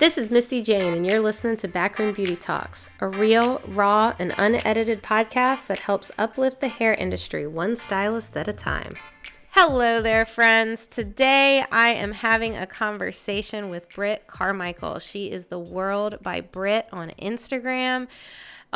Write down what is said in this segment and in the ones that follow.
This is Misty Jane, and you're listening to Backroom Beauty Talks, a real, raw, and unedited podcast that helps uplift the hair industry one stylist at a time. Hello there, friends. Today I am having a conversation with Britt Carmichael. She is the World by Britt on Instagram.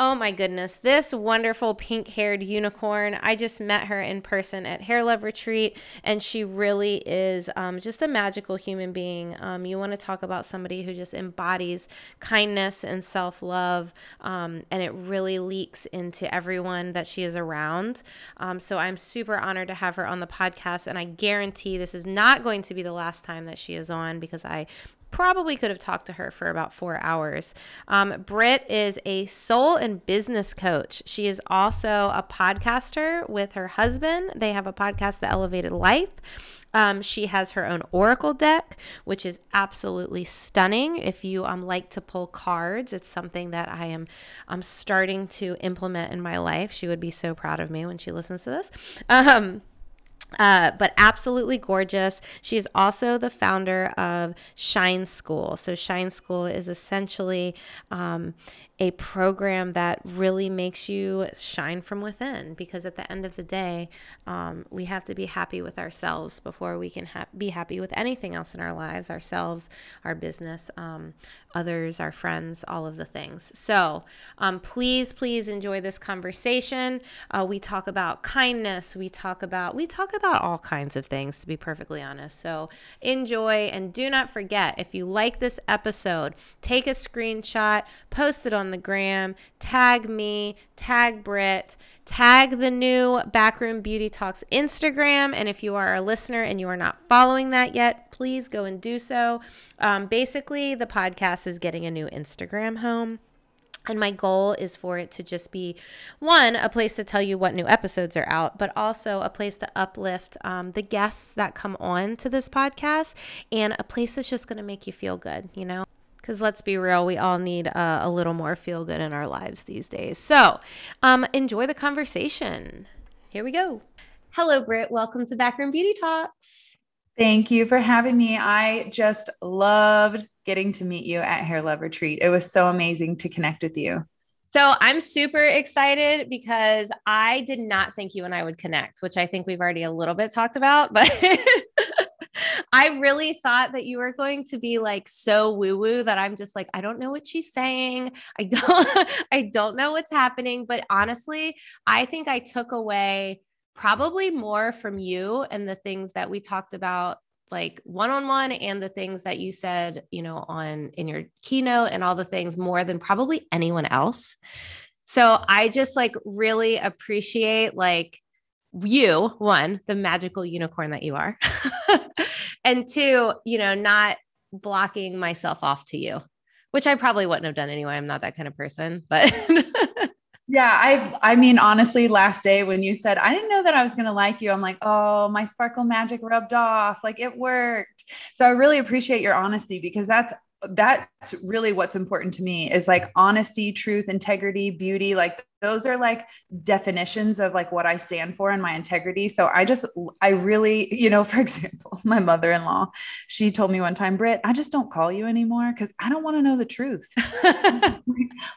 Oh my goodness, this wonderful pink haired unicorn. I just met her in person at Hair Love Retreat, and she really is um, just a magical human being. Um, you want to talk about somebody who just embodies kindness and self love, um, and it really leaks into everyone that she is around. Um, so I'm super honored to have her on the podcast, and I guarantee this is not going to be the last time that she is on because I probably could have talked to her for about four hours. Um, Britt is a soul and business coach. She is also a podcaster with her husband. They have a podcast, The Elevated Life. Um, she has her own oracle deck, which is absolutely stunning. If you um, like to pull cards, it's something that I am I'm starting to implement in my life. She would be so proud of me when she listens to this. Um, uh, but absolutely gorgeous. She is also the founder of Shine School. So, Shine School is essentially um, a program that really makes you shine from within because at the end of the day, um, we have to be happy with ourselves before we can ha- be happy with anything else in our lives ourselves, our business, um, others, our friends, all of the things. So um, please, please enjoy this conversation. Uh, we talk about kindness. We talk about we talk about all kinds of things to be perfectly honest. So enjoy and do not forget if you like this episode, take a screenshot, post it on the gram, tag me, tag Britt, tag the new Backroom Beauty Talks Instagram. And if you are a listener and you are not following that yet, please go and do so. Um, basically, the podcast is getting a new Instagram home. And my goal is for it to just be one, a place to tell you what new episodes are out, but also a place to uplift um, the guests that come on to this podcast and a place that's just going to make you feel good, you know? Because let's be real, we all need uh, a little more feel good in our lives these days. So um, enjoy the conversation. Here we go. Hello, Britt. Welcome to Backroom Beauty Talks. Thank you for having me. I just loved getting to meet you at Hair Love Retreat. It was so amazing to connect with you. So I'm super excited because I did not think you and I would connect, which I think we've already a little bit talked about, but I really thought that you were going to be like so woo woo that I'm just like, I don't know what she's saying. I don't, I don't know what's happening. But honestly, I think I took away probably more from you and the things that we talked about like one-on-one and the things that you said you know on in your keynote and all the things more than probably anyone else so i just like really appreciate like you one the magical unicorn that you are and two you know not blocking myself off to you which i probably wouldn't have done anyway. I'm not that kind of person but yeah i i mean honestly last day when you said i didn't know that i was going to like you i'm like oh my sparkle magic rubbed off. Like it worked. So i really appreciate your honesty because that's that's really what's important to me is like honesty truth integrity beauty like those are like definitions of like what I stand for and my integrity. So I just, I really, you know, for example, my mother in law, she told me one time, Britt, I just don't call you anymore because I don't want to know the truth. well,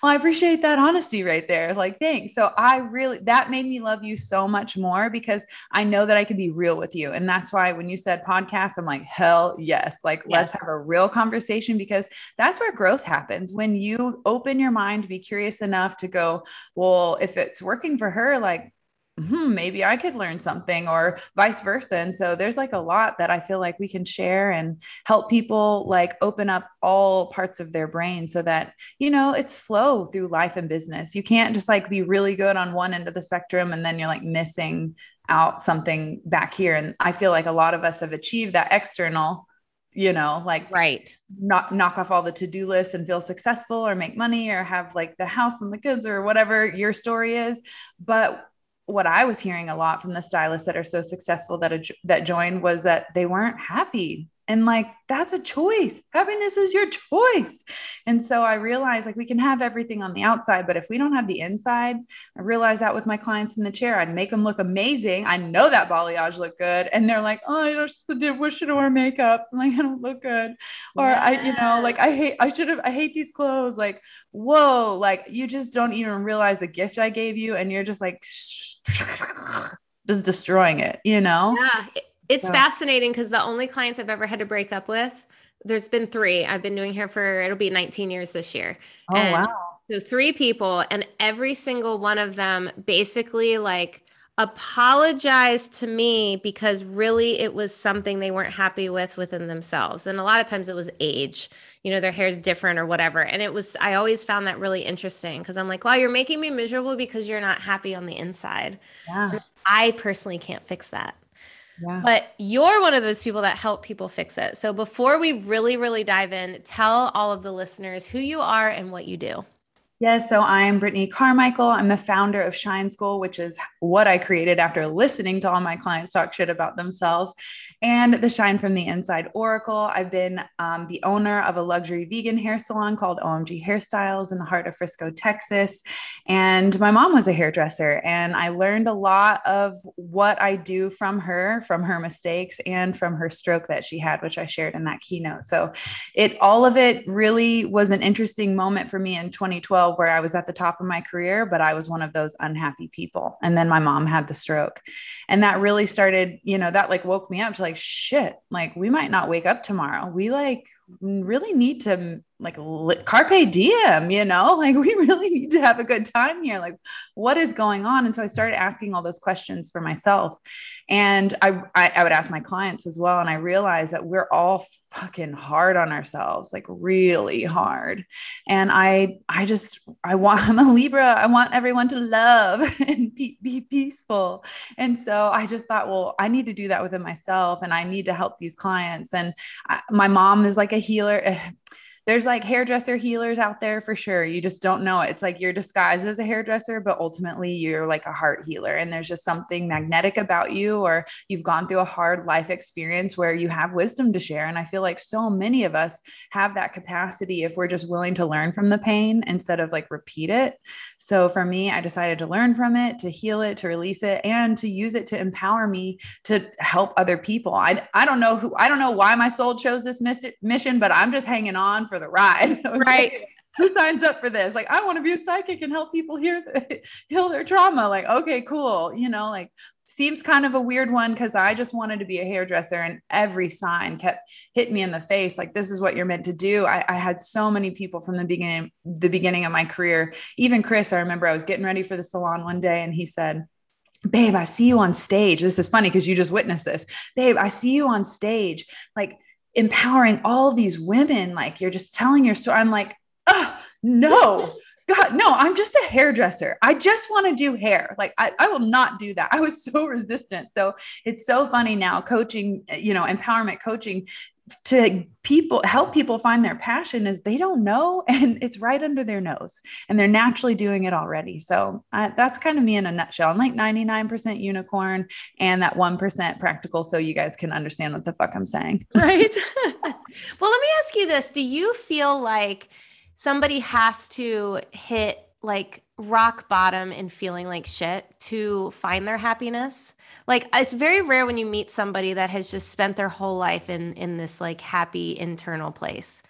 I appreciate that honesty right there. Like, thanks. So I really, that made me love you so much more because I know that I can be real with you. And that's why when you said podcast, I'm like, hell yes. Like, yes. let's have a real conversation because that's where growth happens. When you open your mind, be curious enough to go, well, if it's working for her, like, hmm, maybe I could learn something or vice versa. And so there's like a lot that I feel like we can share and help people like open up all parts of their brain so that, you know, it's flow through life and business. You can't just like be really good on one end of the spectrum and then you're like missing out something back here. And I feel like a lot of us have achieved that external you know, like right, knock knock off all the to-do lists and feel successful or make money or have like the house and the goods or whatever your story is. But what I was hearing a lot from the stylists that are so successful that that joined was that they weren't happy And like, that's a choice. Happiness is your choice. And so I realized like we can have everything on the outside, but if we don't have the inside, I realized that with my clients in the chair, I'd make them look amazing. I know that balayage looked good. And they're like, oh, I just did wish to wear makeup. I'm like, I don't look good. Or yeah. I, you know, like I hate, I should have, I hate these clothes. Like, whoa, like you just don't even realize the gift I gave you. And you're just like, just destroying it, you know? Yeah. It's yeah. fascinating because the only clients I've ever had to break up with, there's been three. I've been doing hair for, it'll be 19 years this year. Oh, and wow. So three people, and every single one of them basically like apologized to me because really it was something they weren't happy with within themselves. And a lot of times it was age, you know, their hair is different or whatever. And it was, I always found that really interesting because I'm like, wow, you're making me miserable because you're not happy on the inside. Yeah. I personally can't fix that. Yeah. But you're one of those people that help people fix it. So before we really, really dive in, tell all of the listeners who you are and what you do. Yes, so I'm Brittany Carmichael. I'm the founder of Shine School, which is what I created after listening to all my clients talk shit about themselves, and the Shine from the Inside Oracle. I've been um, the owner of a luxury vegan hair salon called OMG Hairstyles in the heart of Frisco, Texas. And my mom was a hairdresser, and I learned a lot of what I do from her, from her mistakes, and from her stroke that she had, which I shared in that keynote. So, it all of it really was an interesting moment for me in 2012 where I was at the top of my career, but I was one of those unhappy people. And then my mom had the stroke. And that really started, you know, that like woke me up to like, shit, like we might not wake up tomorrow. We like really need to like carpe diem you know? Like we really need to have a good time here. Like what is going on? And so i started asking all those questions for myself. And I, I, I would ask my clients as well. And i realized that we're all fucking hard on ourselves like really hard. And i i just i want i'm a libra. I want everyone to love and be, be peaceful. And so i just thought well i need to do that within myself and i need to help these clients. And I, my mom is like a healer eh, there's like hairdresser healers out there for sure. You just don't know it. It's like you're disguised as a hairdresser, but ultimately you're like a heart healer. And there's just something magnetic about you, or you've gone through a hard life experience where you have wisdom to share. And I feel like so many of us have that capacity if we're just willing to learn from the pain instead of like repeat it. So for me, I decided to learn from it, to heal it, to release it, and to use it to empower me to help other people. I, I don't know who, I don't know why my soul chose this mission, but I'm just hanging on for the ride. Okay? Right. Who signs up for this? Like, I want to be a psychic and help people heal, heal their trauma. Like, okay, cool. You know, like seems kind of a weird one because I just wanted to be a hairdresser and every sign kept hitting me in the face. Like, this is what you're meant to do. I, I, had so many people from the beginning, the beginning of my career. Even Chris, I remember I was getting ready for the salon one day and he said, Babe, I see you on stage. This is funny because you just witnessed this. Babe, I see you on stage. Like empowering all these women. Like you're just telling your story. I'm like, oh, no. God, no, I'm just a hairdresser. I just want to do hair. Like, I, I will not do that. I was so resistant. So it's so funny now coaching, you know, empowerment coaching to people help people find their passion is they don't know and it's right under their nose and they're naturally doing it already. So that's kind of me in a nutshell. I'm like 99% unicorn and that 1% practical so you guys can understand what the fuck i'm saying. Right. Well let me ask you this. Do you feel like somebody has to hit like rock bottom and feeling like shit to find their happiness. Like it's very rare when you meet somebody that has just spent their whole life in in this like happy internal place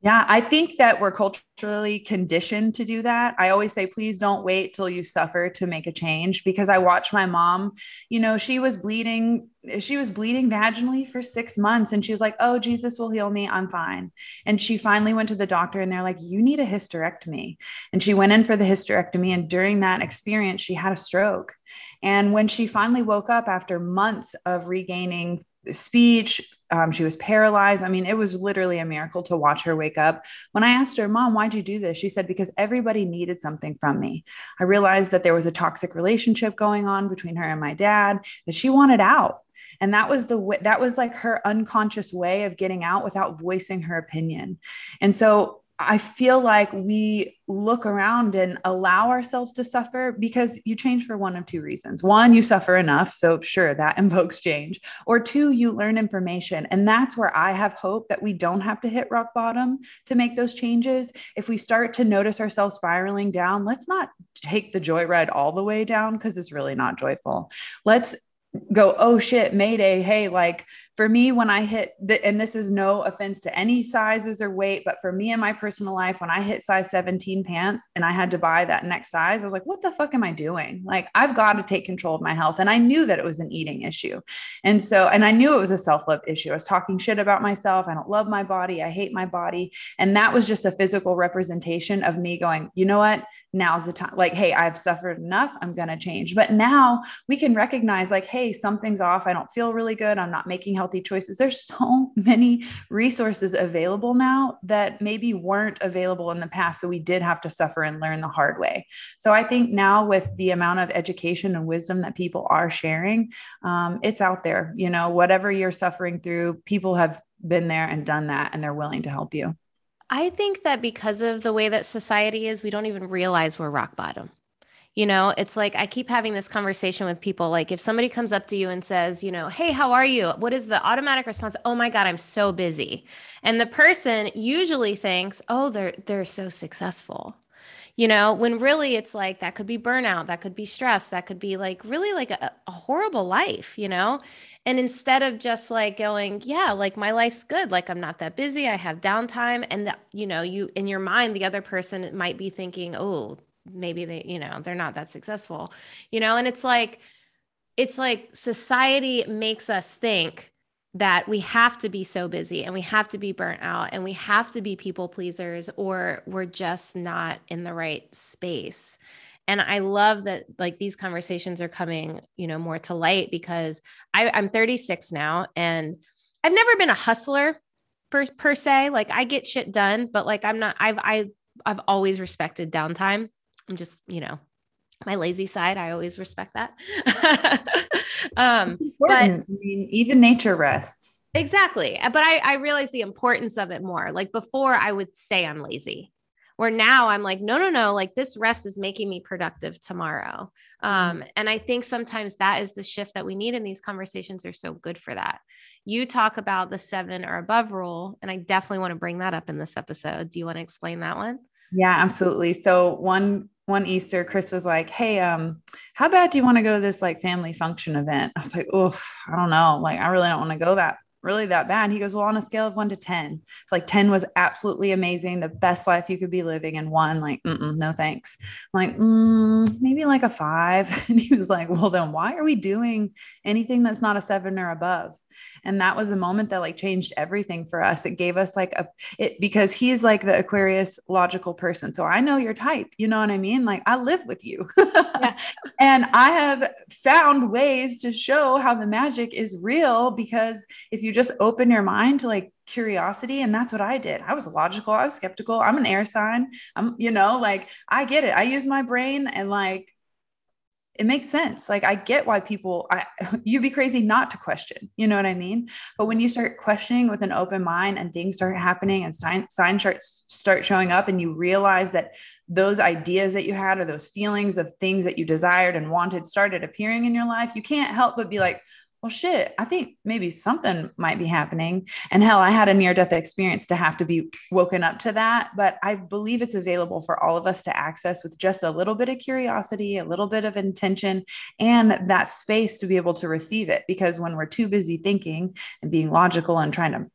yeah, I think that we're culturally conditioned to do that. I always say, please don't wait till you suffer to make a change because I watched my mom, you know, she was bleeding, she was bleeding vaginally for six months and she was like, oh, Jesus will heal me. I'm fine. And she finally went to the doctor and they're like, you need a hysterectomy. And she went in for the hysterectomy. And during that experience, she had a stroke. And when she finally woke up after months of regaining speech, um, she was paralyzed. I mean, it was literally a miracle to watch her wake up. When I asked her, Mom, why'd you do this? She said, Because everybody needed something from me. I realized that there was a toxic relationship going on between her and my dad, that she wanted out. And that was the way, that was like her unconscious way of getting out without voicing her opinion. And so I feel like we look around and allow ourselves to suffer because you change for one of two reasons. One, you suffer enough. So, sure, that invokes change. Or two, you learn information. And that's where I have hope that we don't have to hit rock bottom to make those changes. If we start to notice ourselves spiraling down, let's not take the joyride all the way down because it's really not joyful. Let's go, oh shit, Mayday. Hey, like for me, when I hit the, and this is no offense to any sizes or weight, but for me in my personal life, when I hit size 17 pants and I had to buy that next size, I was like, what the fuck am I doing? Like, I've got to take control of my health. And I knew that it was an eating issue. And so, and I knew it was a self love issue. I was talking shit about myself. I don't love my body. I hate my body. And that was just a physical representation of me going, you know what? now's the time like hey i've suffered enough i'm going to change but now we can recognize like hey something's off i don't feel really good i'm not making healthy choices. There's so many resources available now that maybe weren't available in the past so we did have to suffer and learn the hard way. So i think now with the amount of education and wisdom that people are sharing um, it's out there you know whatever you're suffering through people have been there and done that and they're willing to help you. I think that because of the way that society is, we don't even realize we're rock bottom. You know, it's like I keep having this conversation with people. Like, if somebody comes up to you and says, you know, hey, how are you? What is the automatic response? Oh my God, I'm so busy. And the person usually thinks, oh, they're they're so successful you know, when really it's like that could be burnout, that could be stress, that could be like really like a, a, horrible life, you know? And instead of just like going, yeah, like my life's good, like I'm not that busy, I have downtime. And that, you know, you in your mind, the other person might be thinking, oh, maybe they, you know, they're not that successful, you know? And it's like, it's like society makes us think that we have to be so busy and we have to be burnt out and we have to be people pleasers or we're just not in the right space. And i love that like these conversations are coming you know more to light because I, i'm 36 now and i've never been a hustler per, per se. Like i get shit done but like i'm not i've I, i've always respected downtime i'm just you know my lazy side i always respect that. Um but I mean, even nature rests. Exactly. But I, I realize the importance of it more. Like before i would say i'm lazy where now i'm like no no no like this rest is making me productive tomorrow. Um, mm-hmm. and i think sometimes that is the shift that we need in these conversations are so good for that. You talk about the seven or above rule and i definitely want to bring that up in this episode. Do you want to explain that one? Yeah absolutely. So one one Easter, Chris was like, Hey, um, how bad do you want to go to this like family function event? I was like, Oh, I don't know. Like, I really don't want to go that really that bad. He goes, Well, on a scale of one to 10, like 10 was absolutely amazing, the best life you could be living, and one, like, no thanks. I'm like, mm, maybe like a five. And he was like, Well, then why are we doing anything that's not a seven or above? And that was a moment that like changed everything for us. It gave us like a it because he's like the aquarius logical person. So i know your type you know what i mean? Like i live with you. Yeah. and i have found ways to show how the magic is real because if you just open your mind to like curiosity and that's what i did. I was logical i was skeptical i'm an air sign i'm you know like i get it. I use my brain and like it makes sense. Like I get why people I you'd be crazy not to question. You know what I mean? But when you start questioning with an open mind and things start happening and sign, signs start start showing up and you realize that those ideas that you had or those feelings of things that you desired and wanted started appearing in your life, you can't help but be like, well, shit, I think maybe something might be happening. And hell, I had a near death experience to have to be woken up to that. But I believe it's available for all of us to access with just a little bit of curiosity, a little bit of intention, and that space to be able to receive it. Because when we're too busy thinking and being logical and trying to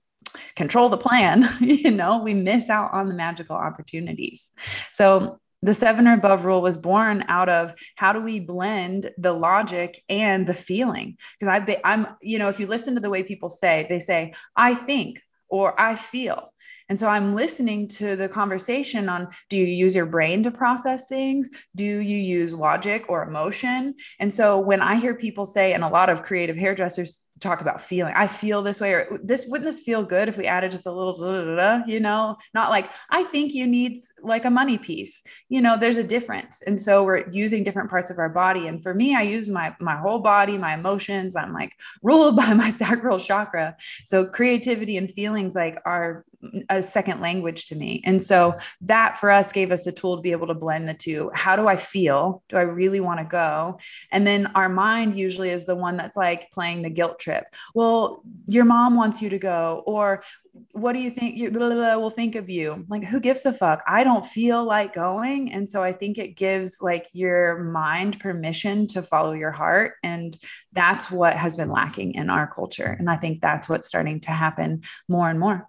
control the plan, you know, we miss out on the magical opportunities. So the seven or above rule was born out of how do we blend the logic and the feeling because i i'm you know if you listen to the way people say they say i think or i feel and so I'm listening to the conversation on do you use your brain to process things? Do you use logic or emotion? And so when I hear people say, and a lot of creative hairdressers talk about feeling. I feel this way, or this wouldn't this feel good if we added just a little, blah, blah, blah, you know, not like I think you need like a money piece. You know, there's a difference, and so we're using different parts of our body. And for me, I use my my whole body, my emotions. I'm like ruled by my sacral chakra. So creativity and feelings like are a second language to me. And so that for us gave us a tool to be able to blend the two. How do I feel? Do I really want to go? And then our mind usually is the one that's like playing the guilt trip. Well, your mom wants you to go, or what do you think you blah, blah, blah, will think of you? Like, who gives a fuck? I don't feel like going. And so I think it gives like your mind permission to follow your heart. And that's what has been lacking in our culture. And I think that's what's starting to happen more and more.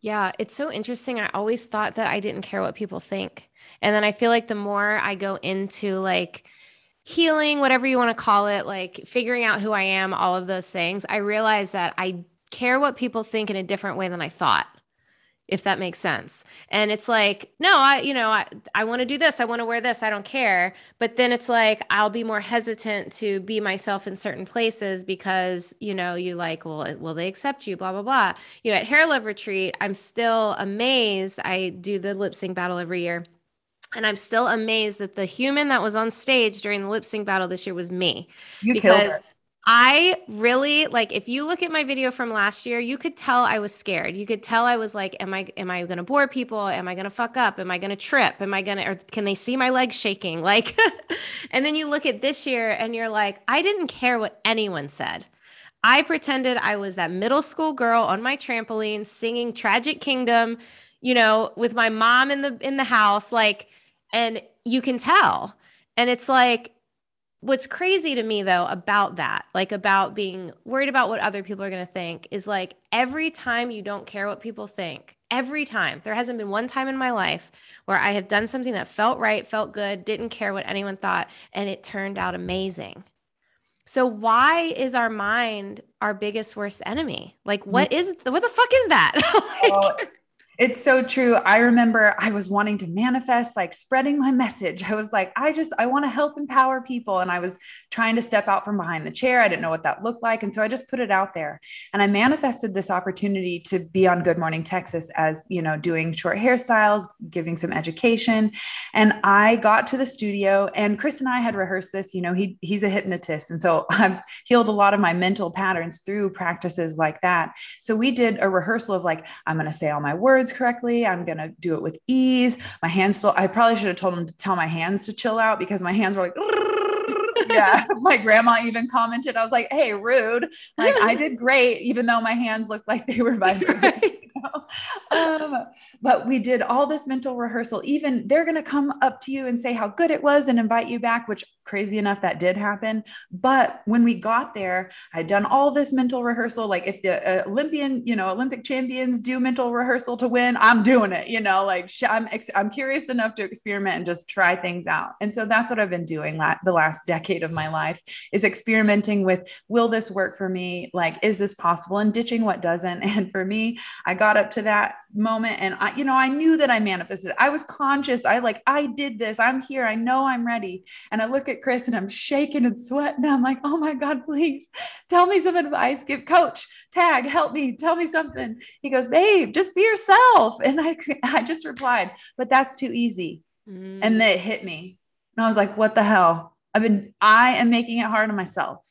Yeah, it's so interesting. I always thought that I didn't care what people think. And then I feel like the more I go into like healing, whatever you want to call it, like figuring out who I am, all of those things, I realize that I care what people think in a different way than I thought if that makes sense. And it's like, no, I, you know, I, I want to do this. I want to wear this. I don't care. But then it's like, I'll be more hesitant to be myself in certain places because, you know, you like, well, will they accept you? Blah, blah, blah. You know, at Hair Love Retreat, I'm still amazed. I do the lip sync battle every year. And I'm still amazed that the human that was on stage during the lip sync battle this year was me. You because killed her. I really like if you look at my video from last year, you could tell I was scared. You could tell I was like, am I am I going to bore people? Am I going to fuck up? Am I going to trip? Am I going to or can they see my legs shaking? Like and then you look at this year and you're like, I didn't care what anyone said. I pretended I was that middle school girl on my trampoline singing Tragic Kingdom, you know, with my mom in the in the house like and you can tell. And it's like what's crazy to me though about that like about being worried about what other people are going to think is like every time you don't care what people think every time there hasn't been one time in my life where i have done something that felt right felt good didn't care what anyone thought and it turned out amazing. So why is our mind our biggest worst enemy? Like what mm-hmm. is what the fuck is that? Like, it's so true. I remember I was wanting to manifest, like spreading my message. I was like, I just, I want to help empower people. And I was trying to step out from behind the chair. I didn't know what that looked like. And so I just put it out there. And I manifested this opportunity to be on Good Morning Texas as, you know, doing short hairstyles, giving some education. And I got to the studio and Chris and I had rehearsed this. You know, he, he's a hypnotist. And so I've healed a lot of my mental patterns through practices like that. So we did a rehearsal of like, I'm going to say all my words words correctly. I'm going to do it with ease. My hands still, I probably should have told him to tell my hands to chill out because my hands were like, yeah. My grandma even commented, I was like, hey, rude. Like I did great, even though my hands looked like they were vibrating. um, but we did all this mental rehearsal. Even they're going to come up to you and say how good it was and invite you back, which crazy enough, that did happen. But when we got there, I'd done all this mental rehearsal. Like if the uh, Olympian, you know, Olympic champions do mental rehearsal to win, I'm doing it, you know, like I'm, I'm curious enough to experiment and just try things out. And so that's what I've been doing la- the last decade of my life is experimenting with, will this work for me? Like, is this possible? And ditching what doesn't. And for me, I got up to that moment and I, you know, I knew that I manifested. I was conscious. I like, I did this. I'm here. I know I'm ready. And I look at Chris and I'm shaking and sweating. I'm like, oh my God, please tell me some advice. Give coach, tag, help me, tell me something. He goes, babe, just be yourself. And I, I just replied, but that's too easy. Mm. And then it hit me. And I was like, what the hell? I've been, I am making it hard on myself.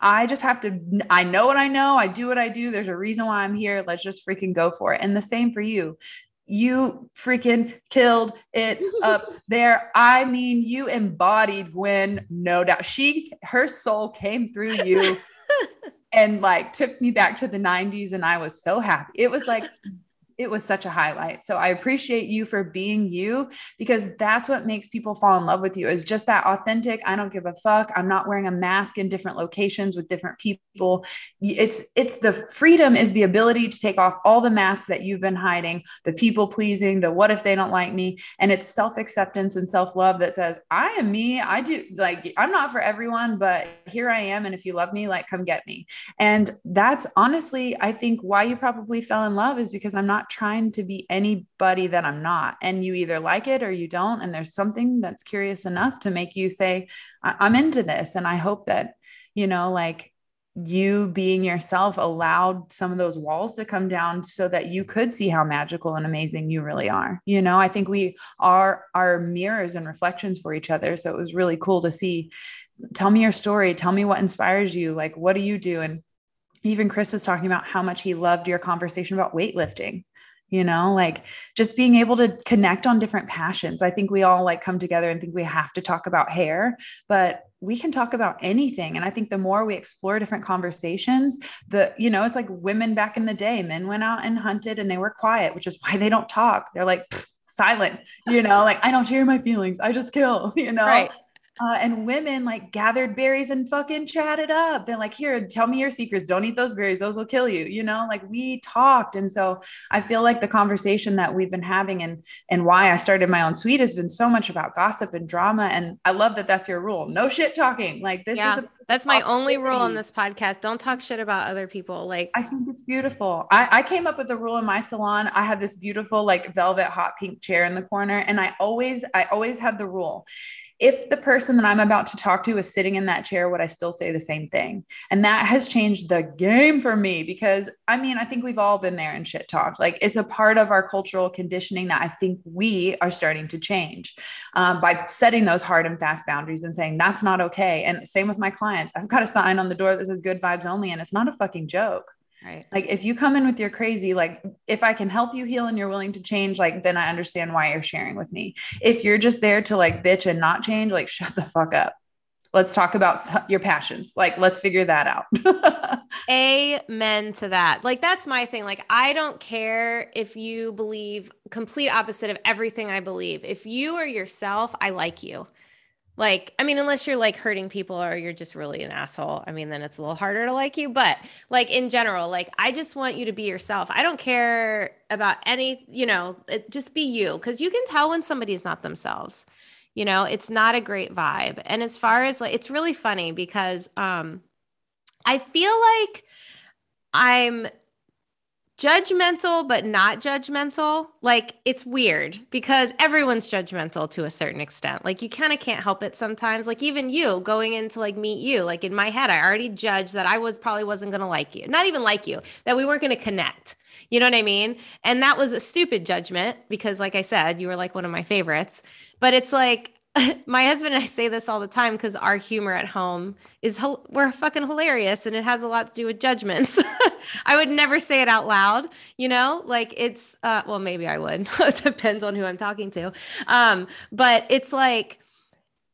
I just have to, I know what I know. I do what I do. There's a reason why I'm here. Let's just freaking go for it. And the same for you. You freaking killed it up there. I mean, you embodied Gwen, no doubt. She, her soul came through you and like took me back to the 90s. And I was so happy. It was like it was such a highlight. So I appreciate you for being you because that's what makes people fall in love with you is just that authentic. I don't give a fuck. I'm not wearing a mask in different locations with different people. It's it's the freedom is the ability to take off all the masks that you've been hiding, the people pleasing, the what if they don't like me, and it's self-acceptance and self-love that says, "I am me. I do like I'm not for everyone, but here I am and if you love me, like come get me." And that's honestly I think why you probably fell in love is because I'm not trying to be anybody that I'm not. And you either like it or you don't. And there's something that's curious enough to make you say, I- am into this. And I hope that, you know, like you being yourself allowed some of those walls to come down so that you could see how magical and amazing you really are. You know, I think we are our mirrors and reflections for each other. So it was really cool to see. Tell me your story. Tell me what inspires you. Like, what do you do? And even Chris was talking about how much he loved your conversation about weightlifting you know like just being able to connect on different passions. I think we all like come together and think we have to talk about hair but we can talk about anything. And i think the more we explore different conversations the you know it's like women back in the day men went out and hunted and they were quiet which is why they don't talk. They're like silent you know like i don't share my feelings. I just kill you know? Right. Uh, and women like gathered berries and fucking chatted up. They're like, here, tell me your secrets. Don't eat those berries. Those will kill you. You know, like we talked. And so I feel like the conversation that we've been having and, and why I started my own suite has been so much about gossip and drama. And I love that that's your rule. No shit talking. Like this yeah, is, a, that's my only rule on this podcast. Don't talk shit about other people. Like, I think it's beautiful. I, I came up with a rule in my salon. I have this beautiful, like velvet hot pink chair in the corner. And I always, I always had the rule if the person that I'm about to talk to is sitting in that chair, would I still say the same thing? And that has changed the game for me because I mean, I think we've all been there and shit talked. Like it's a part of our cultural conditioning that I think we are starting to change um, by setting those hard and fast boundaries and saying that's not okay. And same with my clients. I've got a sign on the door that says good vibes only, and it's not a fucking joke. Right. Like if you come in with your crazy, like if I can help you heal and you're willing to change, like then I understand why you're sharing with me. If you're just there to like bitch and not change, like shut the fuck up. Let's talk about your passions. Like let's figure that out. Amen to that. Like that's my thing. Like I don't care if you believe complete opposite of everything I believe. If you are yourself, I like you. Like, I mean, unless you're like hurting people or you're just really an asshole, I mean, then it's a little harder to like you. But like in general, like, I just want you to be yourself. I don't care about any, you know, it, just be you because you can tell when somebody's not themselves. You know, it's not a great vibe. And as far as like, it's really funny because um, I feel like I'm judgmental but not judgmental like it's weird because everyone's judgmental to a certain extent. Like you kind of can't help it sometimes. Like even you going in to like meet you like in my head i already judged that i was probably wasn't going to like you not even like you that we weren't going to connect. You know what i mean? And that was a stupid judgment because like i said you were like one of my favorites. But it's like my husband and I say this all the time because our humor at home is we're fucking hilarious and it has a lot to do with judgments. I would never say it out loud, you know, like it's uh, well maybe I would. it depends on who I'm talking to. Um, but it's like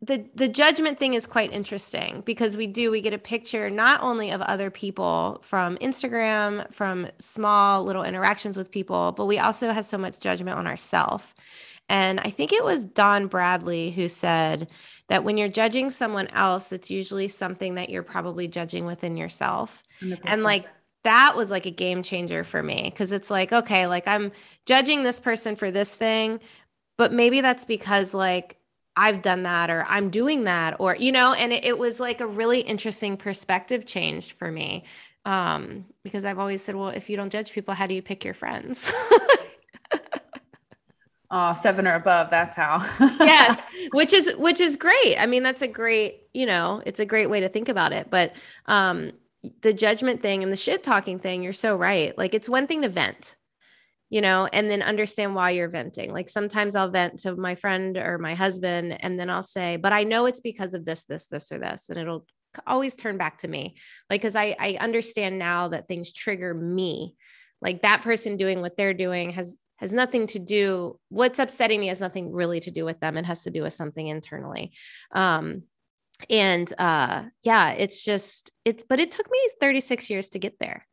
the the judgment thing is quite interesting because we do we get a picture not only of other people from Instagram, from small little interactions with people, but we also have so much judgment on ourselves. And I think it was Don Bradley who said that when you're judging someone else, it's usually something that you're probably judging within yourself. And like that was like a game changer for me because it's like, okay, like I'm judging this person for this thing, but maybe that's because like I've done that or I'm doing that or, you know, and it, it was like a really interesting perspective change for me. Um, because I've always said, well, if you don't judge people, how do you pick your friends? oh, seven or above. That's how. yes, which is which is great. I mean, that's a great, you know, it's a great way to think about it. But um, the judgment thing and the shit talking thing, you're so right. Like it's one thing to vent, you know, and then understand why you're venting. Like sometimes I'll vent to my friend or my husband, and then I'll say, but I know it's because of this, this, this, or this, and it'll always turn back to me. Like, because I I understand now that things trigger me. Like that person doing what they're doing has has nothing to do what's upsetting me has nothing really to do with them. It has to do with something internally. Um and uh yeah it's just it's but it took me 36 years to get there.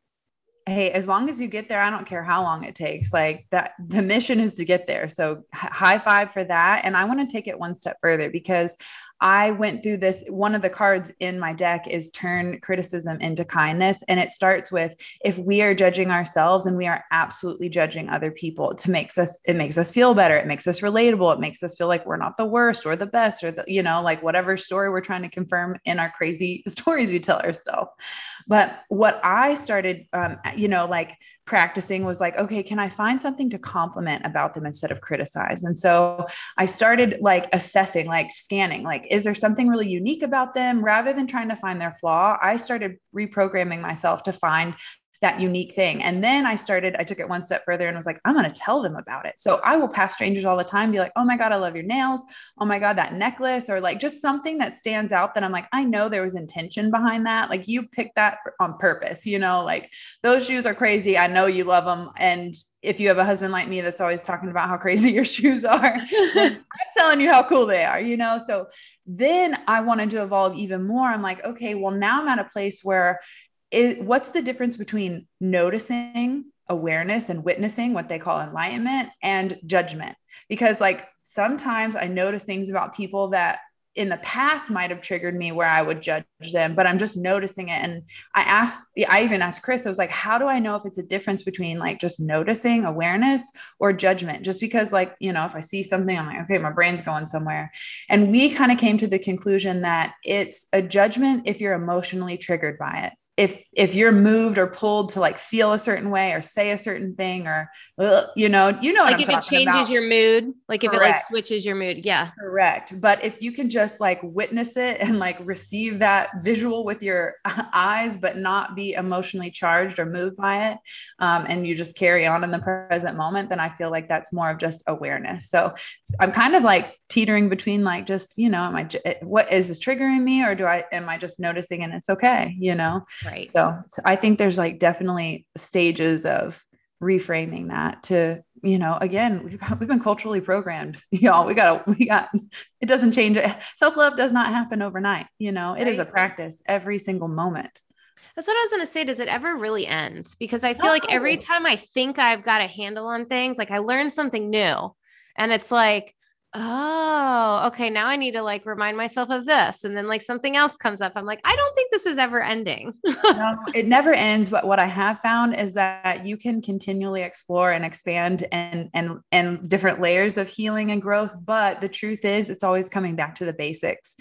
Hey as long as you get there i don't care how long it takes. Like that the mission is to get there. So high five for that. And i want to take it one step further because I went through this. One of the cards in my deck is turn criticism into kindness. And it starts with if we are judging ourselves and we are absolutely judging other people, to makes us, it makes us feel better. It makes us relatable. It makes us feel like we're not the worst or the best or the, you know, like whatever story we're trying to confirm in our crazy stories we tell ourselves. But what I started, um, you know, like practicing was like, okay, can I find something to compliment about them instead of criticize? And so I started like assessing, like scanning, like, is there something really unique about them? Rather than trying to find their flaw, I started reprogramming myself to find that unique thing. And then I started, I took it one step further and was like, I'm going to tell them about it. So I will pass strangers all the time, be like, oh my God, I love your nails. Oh my God, that necklace, or like just something that stands out that I'm like, I know there was intention behind that. Like you picked that on purpose, you know, like those shoes are crazy. I know you love them. And if you have a husband like me that's always talking about how crazy your shoes are, I'm telling you how cool they are, you know? So then I wanted to evolve even more. I'm like, okay, well, now I'm at a place where is what's the difference between noticing awareness and witnessing what they call enlightenment and judgment because like sometimes i notice things about people that in the past might have triggered me where I would judge them, but I'm just noticing it. And I asked, I even asked Chris, I was like, how do I know if it's a difference between like just noticing awareness or judgment? Just because, like, you know, if I see something, I'm like, okay, my brain's going somewhere. And we kind of came to the conclusion that it's a judgment if you're emotionally triggered by it if if you're moved or pulled to like feel a certain way or say a certain thing or you know you know like if it changes about. your mood like if it like switches your mood yeah Correct. But if you can just like witness it and like receive that visual with your eyes, but not be emotionally charged or moved by it, um, and you just carry on in the present moment, then I feel like that's more of just awareness. So I'm kind of like teetering between like just you know, am I eh, what is this triggering me, or do I am I just noticing and it's okay, you know? Right. So, so I think there's like definitely stages of reframing that to you know again we've got, we've been culturally programmed y'all we gotta we got it doesn't change self-love does not happen overnight you know it right. is a practice every single moment that's what I was going to say. Does it ever really end? Because I feel no. like every time I think I've got a handle on things, like I learn something new and it's like, oh, okay, now I need to like remind myself of this. And then like something else comes up. I'm like, I don't think this is ever ending. no, it never ends. But what I have found is that you can continually explore and expand and and and different layers of healing and growth. But the truth is it's always coming back to the basics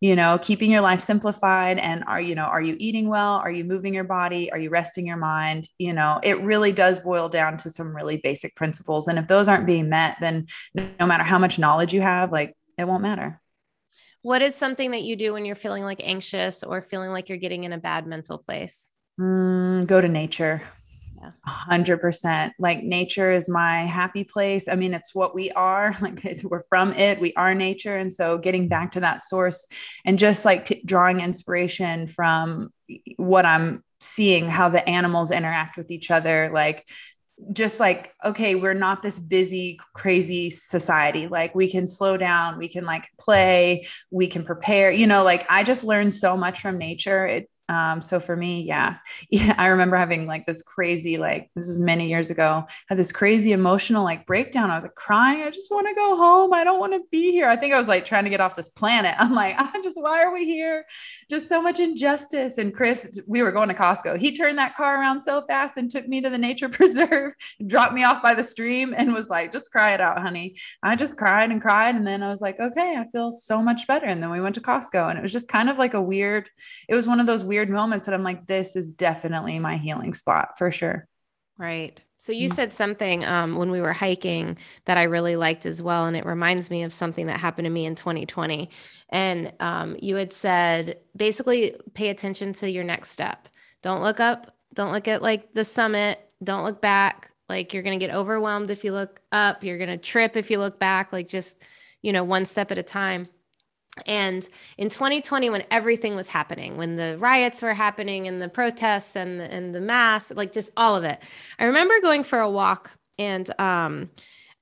you know keeping your life simplified and are you know are you eating well? Are you moving your body? Are you resting your mind? You know it really does boil down to some really basic principles. And if those aren't being met then no matter how much knowledge you have like it won't matter. What is something that you do when you're feeling like anxious or feeling like you're getting in a bad mental place? Mm, go to nature hundred percent. Like nature is my happy place. I mean, it's what we are. Like we're from it. We are nature, and so getting back to that source and just like t- drawing inspiration from what I'm seeing, how the animals interact with each other, like just like okay we're not this busy crazy society like we can slow down we can like play we can prepare you know like i just learned so much from nature it um, so for me, yeah, yeah, I remember having like this crazy, like this is many years ago, had this crazy emotional like breakdown. I was like crying. I just want to go home. I don't want to be here. I think I was like trying to get off this planet. I'm like, I just why are we here? Just so much injustice. And Chris, we were going to Costco. He turned that car around so fast and took me to the nature preserve, dropped me off by the stream, and was like, just cry it out, honey. I just cried and cried, and then I was like, okay, I feel so much better. And then we went to Costco, and it was just kind of like a weird. It was one of those weird weird moments that I'm like, this is definitely my healing spot for sure. Right. So you mm. said something um, when we were hiking that I really liked as well, and it reminds me of something that happened to me in 2020. And um, you had said basically pay attention to your next step. Don't look up. Don't look at like the summit. Don't look back. Like you're gonna get overwhelmed if you look up. You're gonna trip if you look back. Like just you know one step at a time. And in 2020, when everything was happening, when the riots were happening and the protests and the, and the mass, like just all of it, I remember going for a walk and um,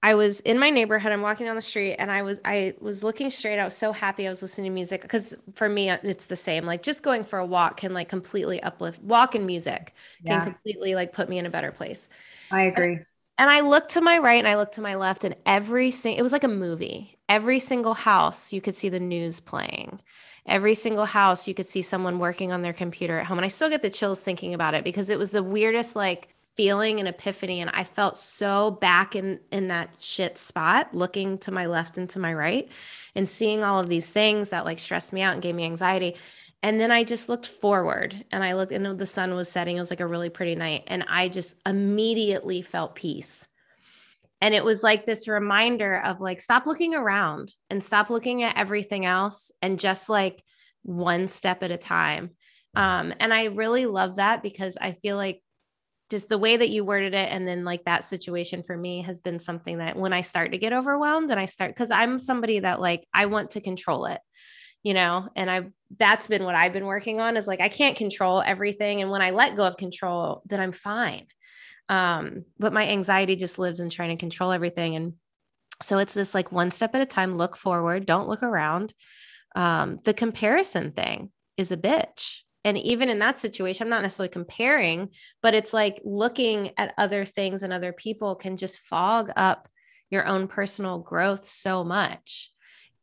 I was in my neighborhood. I'm walking down the street and I was I was looking straight. I was so happy. I was listening to music because for me it's the same. Like just going for a walk can like completely uplift. Walk and music can yeah. completely like put me in a better place. I agree. And, and I looked to my right and I looked to my left, and every single, it was like a movie. Every single house, you could see the news playing. Every single house, you could see someone working on their computer at home. And I still get the chills thinking about it because it was the weirdest, like, feeling and epiphany. And I felt so back in, in that shit spot, looking to my left and to my right and seeing all of these things that like stressed me out and gave me anxiety. And then I just looked forward and I looked and the sun was setting. It was like a really pretty night. And I just immediately felt peace. And it was like this reminder of like, stop looking around and stop looking at everything else and just like one step at a time. Um, and I really love that because I feel like just the way that you worded it and then like that situation for me has been something that when I start to get overwhelmed and I start because I'm somebody that like I want to control it you know and i that's been what i've been working on is like i can't control everything and when i let go of control then i'm fine um but my anxiety just lives in trying to control everything. And so it's this like one step at a time look forward don't look around. Um the comparison thing is a bitch. And even in that situation i'm not necessarily comparing but it's like looking at other things and other people can just fog up your own personal growth so much.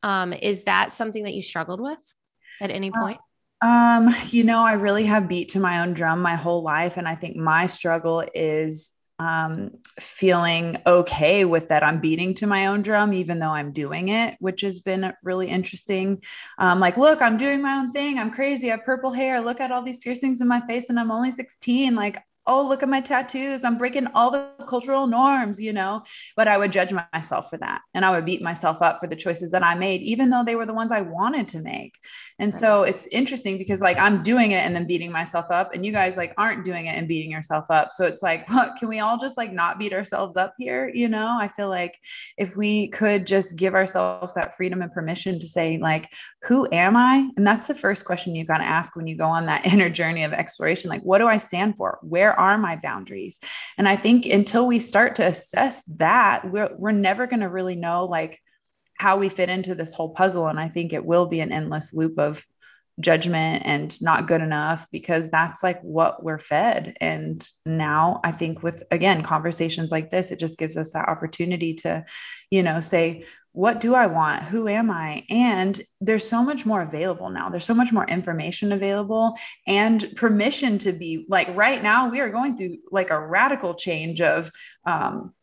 Um, is that something that you struggled with at any uh, point? Um, you know, I really have beat to my own drum my whole life. And I think my struggle is um, feeling okay with that I'm beating to my own drum, even though I'm doing it, which has been really interesting. Um, like, look, I'm doing my own thing. I'm crazy. I have purple hair. Look at all these piercings in my face, and I'm only 16. Like, oh, look at my tattoos. I'm breaking all the cultural norms, you know, but I would judge myself for that. And I would beat myself up for the choices that I made, even though they were the ones I wanted to make. And right. so it's interesting because like I'm doing it and then beating myself up, and you guys like aren't doing it and beating yourself up. So it's like, what, can we all just like not beat ourselves up here? You know, I feel like if we could just give ourselves that freedom and permission to say, like, who am I? And that's the first question you've got to ask when you go on that inner journey of exploration. Like, what do I stand for? Where are my boundaries? And I think until we start to assess that, we're, we're never going to really know like how we fit into this whole puzzle. And I think it will be an endless loop of judgment and not good enough because that's like what we're fed. And now I think with, again, conversations like this, it just gives us that opportunity to, you know, say, what do I want? Who am I? And there's so much more available now. There's so much more information available and permission to be like right now, we are going through like a radical change of, um,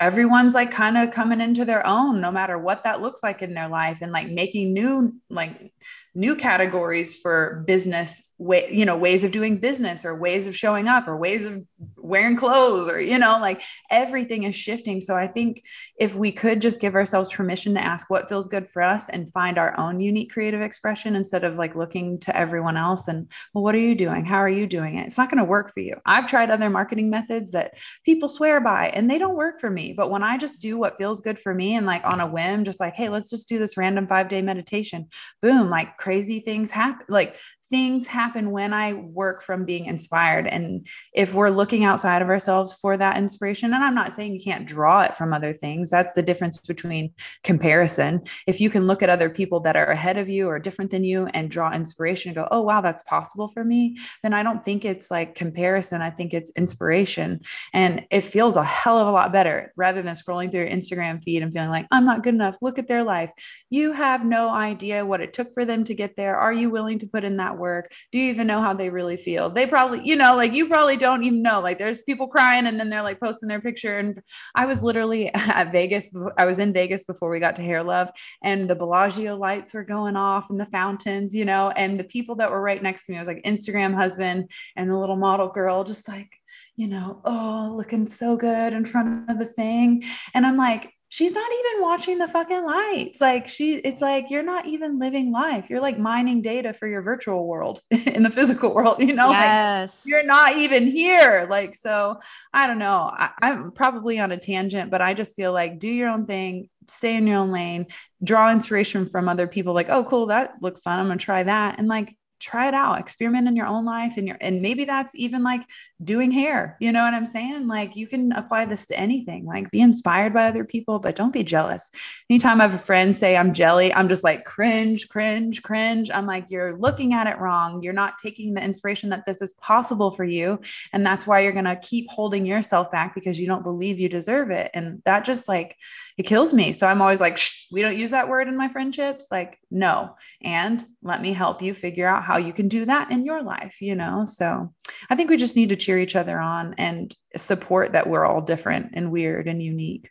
everyone's like kind of coming into their own no matter what that looks like in their life and like making new like new categories for business way you know ways of doing business or ways of showing up or ways of wearing clothes or you know like everything is shifting. So i think if we could just give ourselves permission to ask what feels good for us and find our own unique creative expression instead of like looking to everyone else and well what are you doing? How are you doing it? It's not going to work for you. I've tried other marketing methods that people swear by and they don't work for me. But when i just do what feels good for me and like on a whim just like hey let's just do this random 5 day meditation boom like crazy things happen like things happen when I work from being inspired. And if we're looking outside of ourselves for that inspiration, and I'm not saying you can't draw it from other things, that's the difference between comparison. If you can look at other people that are ahead of you or different than you and draw inspiration and go, oh, wow, that's possible for me, then I don't think it's like comparison. I think it's inspiration. And it feels a hell of a lot better rather than scrolling through your Instagram feed and feeling like, I'm not good enough. Look at their life. You have no idea what it took for them to get there. Are you willing to put in that work? Do you even know how they really feel? They probably, you know, like you probably don't even know. Like there's people crying and then they're like posting their picture. And I was literally at Vegas. I was in Vegas before we got to Hair Love and the Bellagio lights were going off and the fountains, you know, and the people that were right next to me, I was like Instagram husband and the little model girl, just like, you know, oh, looking so good in front of the thing. And I'm like, she's not even watching the fucking lights. Like she, it's like you're not even living life. You're like mining data for your virtual world in the physical world, you know? Yes. Like you're not even here. Like, so I don't know. I, I'm probably on a tangent, but I just feel like do your own thing, stay in your own lane, draw inspiration from other people, like, oh, cool, that looks fun. I'm gonna try that. And like try it out experiment in your own life and your and maybe that's even like doing hair you know what i'm saying like you can apply this to anything like be inspired by other people but don't be jealous anytime i have a friend say i'm jelly i'm just like cringe cringe cringe i'm like you're looking at it wrong you're not taking the inspiration that this is possible for you and that's why you're going to keep holding yourself back because you don't believe you deserve it and that just like it kills me. So I'm always like, we don't use that word in my friendships. Like, no. And let me help you figure out how you can do that in your life, you know? So I think we just need to cheer each other on and support that we're all different and weird and unique.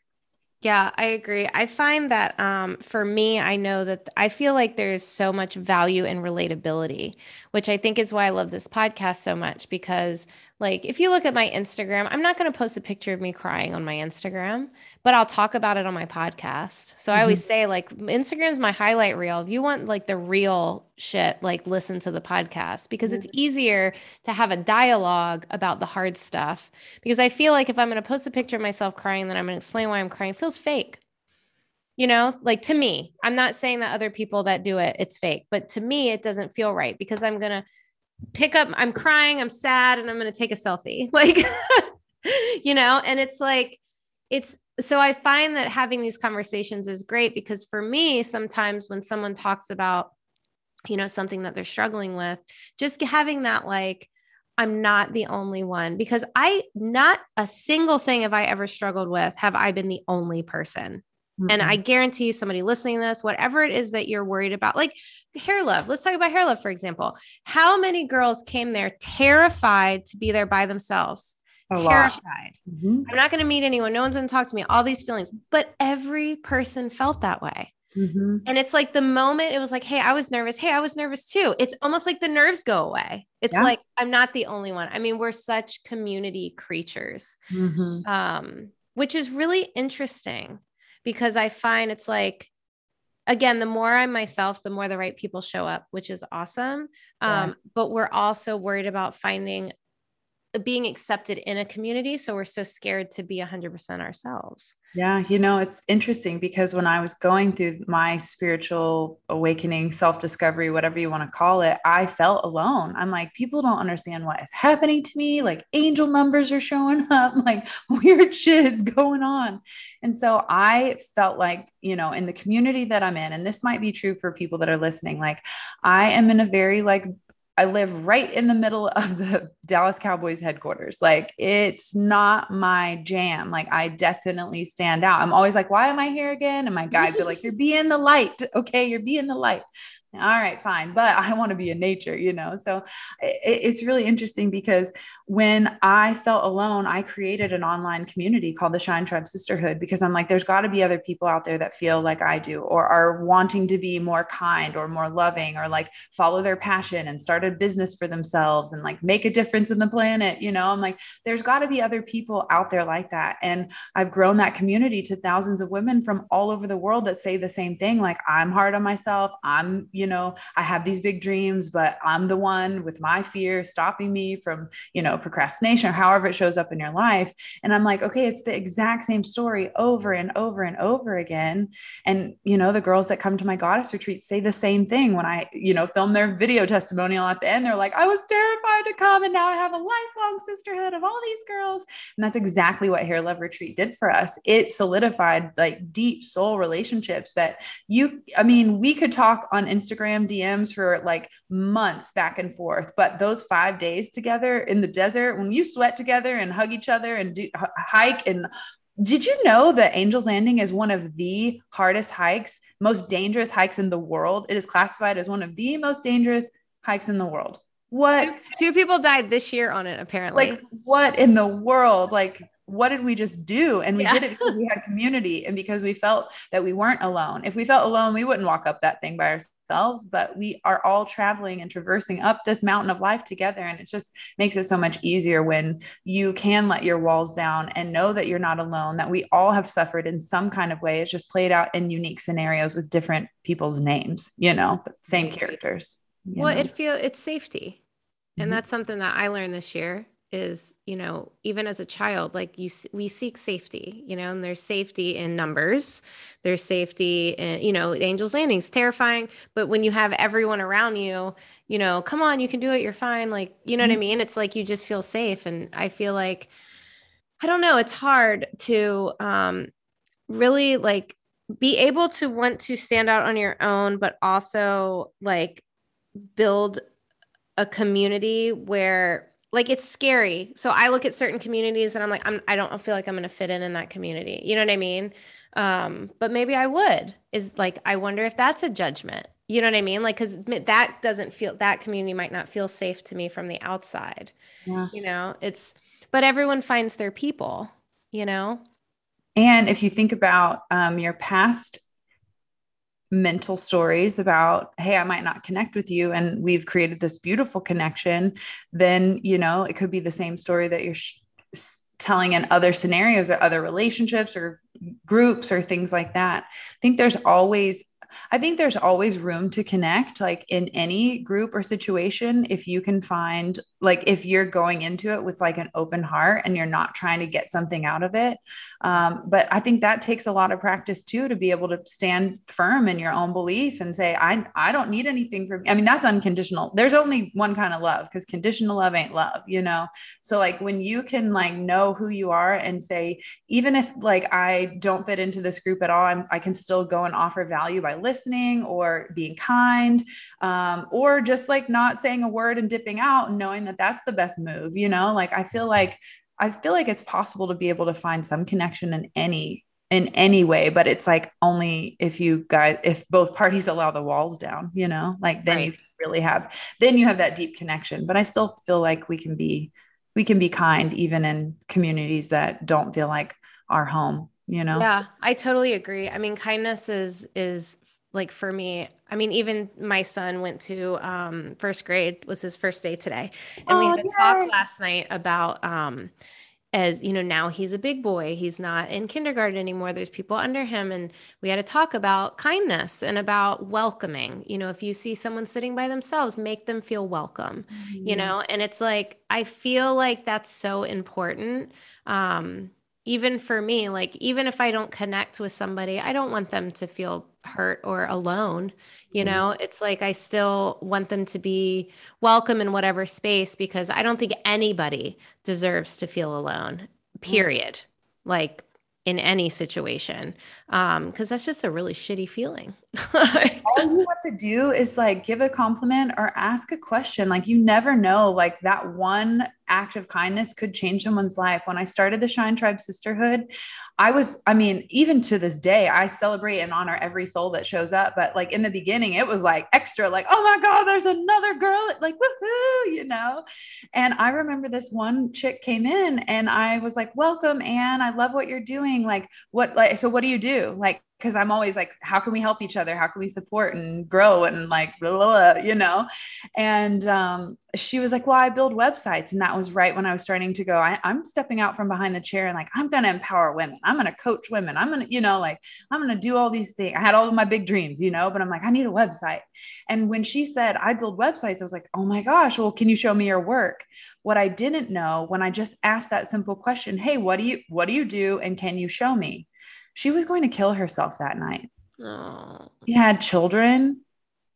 Yeah, I agree. I find that um, for me, I know that I feel like there's so much value in relatability, which I think is why I love this podcast so much because like, if you look at my Instagram, I'm not going to post a picture of me crying on my Instagram, but I'll talk about it on my podcast. So mm-hmm. I always mm-hmm. say, like, Instagram's my highlight reel. If you want like the real shit, like, listen to the podcast because mm-hmm. it's easier to have a dialogue about the hard stuff. Because I feel like if I'm going to post a picture of myself crying, then I'm going to explain why I'm crying, it feels fake you know like to me i'm not saying that other people that do it it's fake but to me it doesn't feel right because i'm going to pick up i'm crying i'm sad and i'm going to take a selfie. Like you know and it's like it's so i find that having these conversations is great because for me sometimes when someone talks about you know something that they're struggling with just having that like i'm not the only one because i not a single thing have i ever struggled with have i been the only person Mm-hmm. And I guarantee somebody listening to this, whatever it is that you're worried about, like hair love, let's talk about hair love, for example. How many girls came there terrified to be there by themselves? A terrified. Mm-hmm. I'm not going to meet anyone. No one's going to talk to me. All these feelings. But every person felt that way. Mm-hmm. And it's like the moment it was like, hey, I was nervous. Hey, I was nervous too. It's almost like the nerves go away. It's yeah. like I'm not the only one. I mean, we're such community creatures, mm-hmm. um, which is really interesting because I find it's like, again, the more I'm myself, the more the right people show up, which is awesome. Yeah. Um, but we're also worried about finding being accepted in a community. So we're so scared to be 100% ourselves. Yeah, you know, it's interesting because when I was going through my spiritual awakening, self discovery, whatever you want to call it, I felt alone. I'm like, people don't understand what is happening to me. Like, angel numbers are showing up, like, weird shit is going on. And so I felt like, you know, in the community that I'm in, and this might be true for people that are listening, like, I am in a very like I live right in the middle of the Dallas Cowboys headquarters. Like it's not my jam. Like I definitely stand out. I'm always like, why am I here again? And my guides are like, you're being the light. Okay. You're being the light all right, fine. But I want to be in nature, you know? So it, it's really interesting because when I felt alone, I created an online community called the Shine Tribe Sisterhood because I'm like, there's got to be other people out there that feel like I do or are wanting to be more kind or more loving or like follow their passion and start a business for themselves and like make a difference in the planet. You know, I'm like, there's got to be other people out there like that. And I've grown that community to thousands of women from all over the world that say the same thing like, I'm hard on myself. I'm, you know, I have these big dreams, but I'm the one with my fear stopping me from, you know, procrastination or however it shows up in your life. And I'm like, okay, it's the exact same story over and over and over again. And, you know, the girls that come to my goddess retreat say the same thing when I, you know, film their video testimonial at the end. They're like, I was terrified to come and now I have a lifelong sisterhood of all these girls. And that's exactly what Hair Love Retreat did for us. It solidified like deep soul relationships that you, I mean, we could talk on Instagram DMs for like months back and forth. But those five days together in the desert, when you sweat together and hug each other and do h- hike and did you know that Angel's Landing is one of the hardest hikes, most dangerous hikes in the world? It is classified as one of the most dangerous hikes in the world. What? Two, two people died this year on it, apparently. Like, what in the world? Like, what did we just do? And we yeah. did it because we had community and because we felt that we weren't alone. If we felt alone, we wouldn't walk up that thing by ourselves, but we are all traveling and traversing up this mountain of life together. And it just makes it so much easier when you can let your walls down and know that you're not alone, that we all have suffered in some kind of way. It's just played out in unique scenarios with different people's names, you know, same characters. Well, know? it feel it's safety. And mm-hmm. that's something that I learned this year is you know even as a child like you we seek safety you know and there's safety in numbers there's safety in you know angels landings terrifying but when you have everyone around you you know come on you can do it you're fine like you know mm-hmm. what i mm-hmm. mean it's like you just feel safe and i feel like i don't know it's hard to um really like be able to want to stand out on your own but also like build a community where like it's scary. So I look at certain communities and I'm like, I'm I don't feel like I'm gonna fit in in that community. You know what I mean? Um, but maybe I would. Is like I wonder if that's a judgment. You know what I mean? Like because that doesn't feel that community might not feel safe to me from the outside. Yeah. You know, it's but everyone finds their people. You know. And if you think about um, your past mental stories about hey i might not connect with you and we've created this beautiful connection then you know it could be the same story that you're sh- telling in other scenarios or other relationships or groups or things like that i think there's always I think there's always room to connect, like in any group or situation. If you can find, like, if you're going into it with like an open heart and you're not trying to get something out of it. Um, but I think that takes a lot of practice too to be able to stand firm in your own belief and say, I, I don't need anything from, I mean, that's unconditional. There's only one kind of love because conditional love ain't love, you know? So, like, when you can like know who you are and say, even if like I don't fit into this group at all, I'm, I can still go and offer value by listening or being kind um, or just like not saying a word and dipping out and knowing that that's the best move you know? Like i feel mm-hmm. like i feel like it's possible to be able to find some connection in any in any way but it's like only if you guys if both parties allow the walls down you know? Like then right. you really have then you have that deep connection but i still feel like we can be we can be kind even in communities that don't feel like our home you know? Yeah i totally agree. I mean kindness is is like for me i mean even my son went to um, first grade was his first day today and oh, we had a yay. talk last night about um, as you know now he's a big boy he's not in kindergarten anymore there's people under him and we had to talk about kindness and about welcoming you know if you see someone sitting by themselves make them feel welcome mm-hmm. you know and it's like i feel like that's so important um even for me like even if i don't connect with somebody i don't want them to feel hurt or alone you mm-hmm. know it's like i still want them to be welcome in whatever space because i don't think anybody deserves to feel alone mm. period like in any situation um because that's just a really shitty feeling all you have to do is like give a compliment or ask a question like you never know like that one act of kindness could change someone's life when i started the shine tribe sisterhood I was, I mean, even to this day, I celebrate and honor every soul that shows up. But like in the beginning, it was like extra, like, oh my God, there's another girl, like, woohoo, you know? And I remember this one chick came in and I was like, welcome, Anne. I love what you're doing. Like, what, like, so what do you do? Like, because I'm always like, how can we help each other? How can we support and grow and like, blah, blah, blah, you know? And um, she was like, well, I build websites. And that was right when I was starting to go, I, am stepping out from behind the chair and like, I'm going to empower women. I'm going to coach women. I'm going to, you know, like, I'm going to do all these things. I had all of my big dreams, you know, but I'm like, I need a website. And when she said, I build websites, I was like, oh my gosh, well, can you show me your work? What I didn't know when I just asked that simple question, hey, what do you, what do you do? And can you show me? She was going to kill herself that night. Oh. She had children,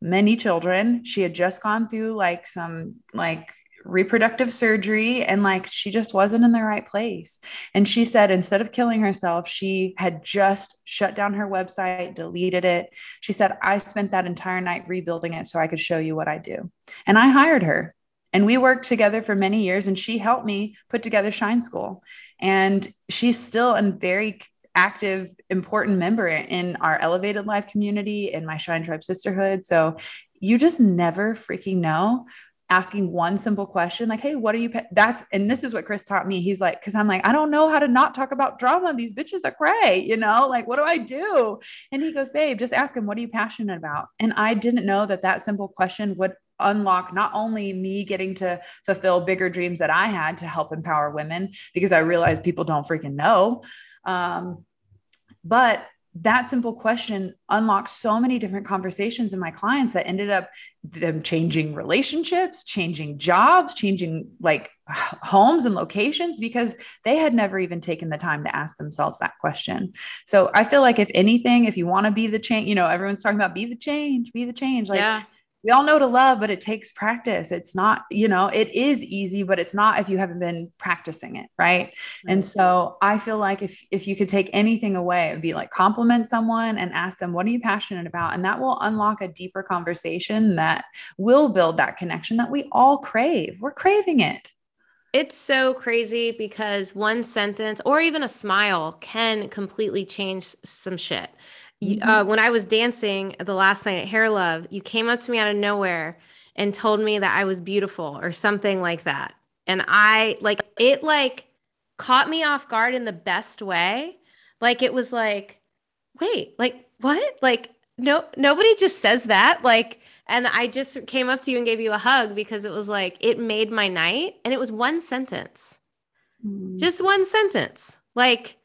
many children. She had just gone through like some like reproductive surgery and like she just wasn't in the right place. And she said instead of killing herself, she had just shut down her website, deleted it. She said, I spent that entire night rebuilding it so I could show you what I do. And I hired her. And we worked together for many years and she helped me put together Shine School. And she's still a very active, important member in our elevated life community, in my Shine Tribe sisterhood. So you just never freaking know asking one simple question like hey what are you pa-? that's and this is what chris taught me he's like because i'm like i don't know how to not talk about drama these bitches are cray you know like what do i do and he goes babe just ask him what are you passionate about and i didn't know that that simple question would unlock not only me getting to fulfill bigger dreams that i had to help empower women because i realized people don't freaking know um, but that simple question unlocked so many different conversations in my clients that ended up them changing relationships, changing jobs, changing like homes and locations because they had never even taken the time to ask themselves that question. So I feel like if anything, if you want to be the change, you know, everyone's talking about be the change, be the change. Like yeah we all know to love, but it takes practice. It's not, you know, it is easy, but it's not if you haven't been practicing it. Right. right. And so I feel like if, if you could take anything away, it would be like compliment someone and ask them, what are you passionate about? And that will unlock a deeper conversation that will build that connection that we all crave. We're craving it. It's so crazy because one sentence or even a smile can completely change some shit. Mm-hmm. Uh, when I was dancing the last night at Hair Love, you came up to me out of nowhere and told me that I was beautiful or something like that. And I like it like caught me off guard in the best way. Like it was like, wait, like what? Like no nobody just says that. Like and I just came up to you and gave you a hug because it was like it made my night and it was one sentence. Mm. Just one sentence. Like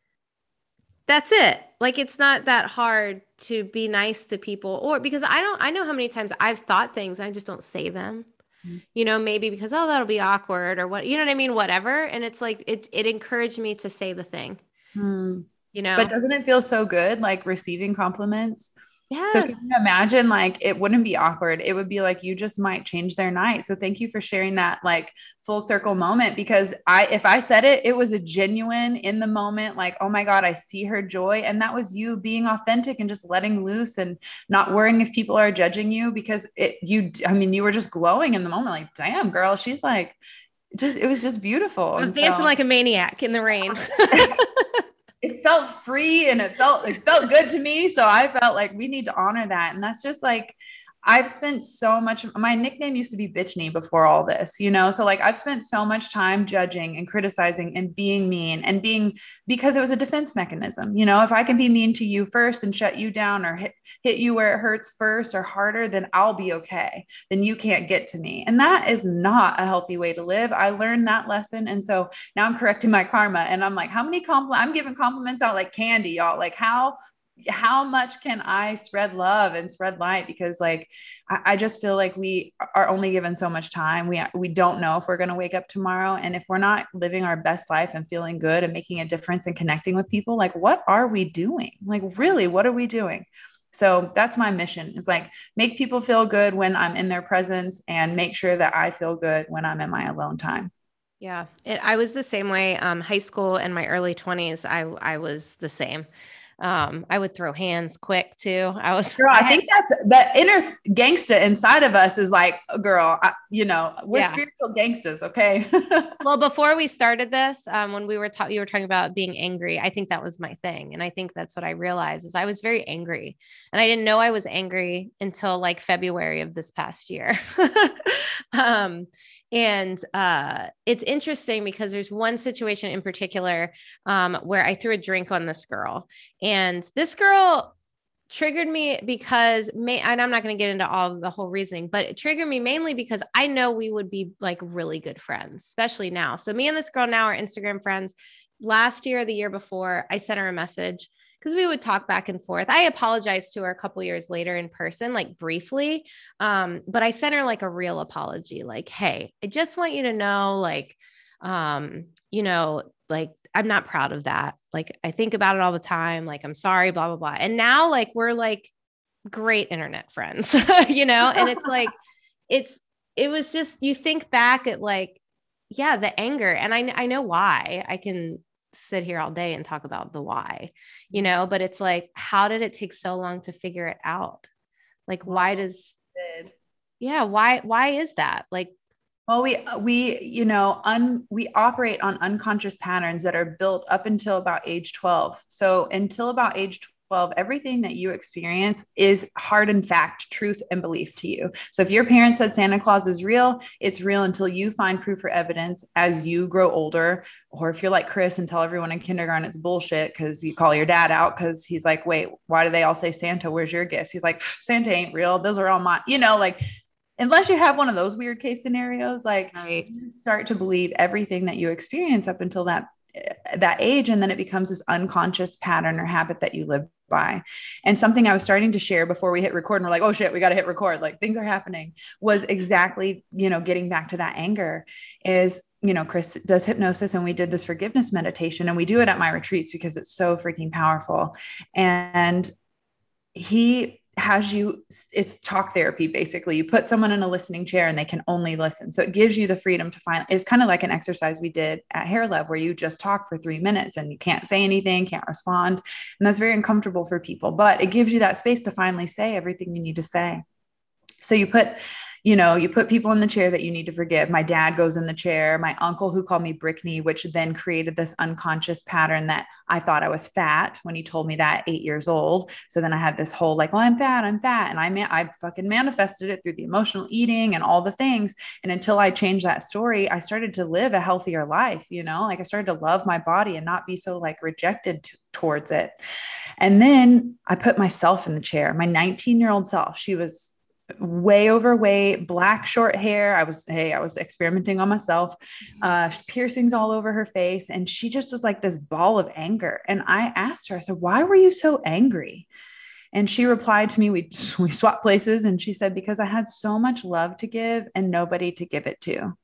that's it. Like it's not that hard to be nice to people or because I don't I know how many times I've thought things and I just don't say them. Mm-hmm. You know, maybe because oh that'll be awkward or what you know what I mean, whatever. And it's like it it encouraged me to say the thing. Mm. You know. But doesn't it feel so good like receiving compliments? Yes. So can you imagine like it wouldn't be awkward. It would be like you just might change their night. So thank you for sharing that like full circle moment because I if I said it, it was a genuine in the moment, like, oh my God, I see her joy. And that was you being authentic and just letting loose and not worrying if people are judging you because it you I mean, you were just glowing in the moment, like, damn, girl, she's like just it was just beautiful. I was dancing so, like a maniac in the rain. it felt free and it felt it felt good to me. So i felt like we need to honor that. And that's just like I've spent so much, my nickname used to be Bitch Knee before all this, you know? So, like, I've spent so much time judging and criticizing and being mean and being because it was a defense mechanism. You know, if I can be mean to you first and shut you down or hit, hit you where it hurts first or harder, then I'll be okay. Then you can't get to me. And that is not a healthy way to live. I learned that lesson. And so now I'm correcting my karma and I'm like, how many compliments? I'm giving compliments out like candy, y'all. Like, how how much can I spread love and spread light? Because like I, I, just feel like we are only given so much time. We we don't know if we're gonna wake up tomorrow. And if we're not living our best life and feeling good and making a difference and connecting with people, like what are we doing? Like really, what are we doing? So that's my mission is like make people feel good when I'm in their presence and make sure that I feel good when I'm in my alone time. Yeah, it, I was the same way. Um, high school and my early 20s, I I was the same. Um, I would throw hands quick too. I was girl. I, think that's the inner gangsta inside of us is like, girl, I, you know, we're yeah. spiritual gangsters. Okay. well, before we started this, um, when we were talking, you were talking about being angry. I think that was my thing. And I think that's what I realized is I was very angry and I didn't know I was angry until like February of this past year. um, and uh, it's interesting because there's one situation in particular um, where I threw a drink on this girl, and this girl triggered me because may and I'm not going to get into all the whole reasoning, but it triggered me mainly because I know we would be like really good friends, especially now. So me and this girl now are Instagram friends. Last year, the year before, I sent her a message because we would talk back and forth. I apologized to her a couple years later in person, like briefly. Um, but I sent her like a real apology, like, hey, I just want you to know, like, um, you know, like I'm not proud of that. Like I think about it all the time. Like I'm sorry, blah, blah, blah. And now like we're like great internet friends, you know? And it's like, it's, it was just, you think back at like, yeah, the anger. And I, I know why. I can sit here all day and talk about the why, you mm-hmm. know, but it's like, how did it take so long to figure it out? Like, why does, yeah, why, why is that? Like, well, we we you know un we operate on unconscious patterns that are built up until about age 12. So until about age 12, everything that you experience is hard and fact, truth and belief to you. So if your parents said Santa Claus is real, it's real until you find proof or evidence as you grow older. Or if you're like Chris and tell everyone in kindergarten it's bullshit because you call your dad out because he's like, wait, why do they all say Santa? Where's your gifts? He's like, Santa ain't real. Those are all my, You know, like unless you have one of those weird case scenarios, like right. you start to believe everything that you experience up until that that age and then it becomes this unconscious pattern or habit that you live by. And something I was starting to share before we hit record and we're like, oh shit, we got to hit record. Like things are happening was exactly, you know, getting back to that anger is, you know, Chris does hypnosis and we did this forgiveness meditation and we do it at my retreats because it's so freaking powerful. And he has you it's talk therapy basically. You put someone in a listening chair and they can only listen. So it gives you the freedom to find it's kind of like an exercise we did at hair love where you just talk for three minutes and you can't say anything can't respond and that's very uncomfortable for people but it gives you that space to finally say everything you need to say. So you put you know, you put people in the chair that you need to forgive. My dad goes in the chair, my uncle who called me Brickney, which then created this unconscious pattern that I thought I was fat when he told me that eight years old. So then I had this whole like, well, I'm fat, I'm fat. And I man, I fucking manifested it through the emotional eating and all the things. And until I changed that story, I started to live a healthier life, you know, like I started to love my body and not be so like rejected to, towards it. And then I put myself in the chair, my 19 year old self. She was way overweight, black short hair. I was, hey, I was experimenting on myself, uh, piercings all over her face. And she just was like this ball of anger. And I asked her, I said, why were you so angry? And she replied to me, we, we swapped places. And she said, because I had so much love to give and nobody to give it to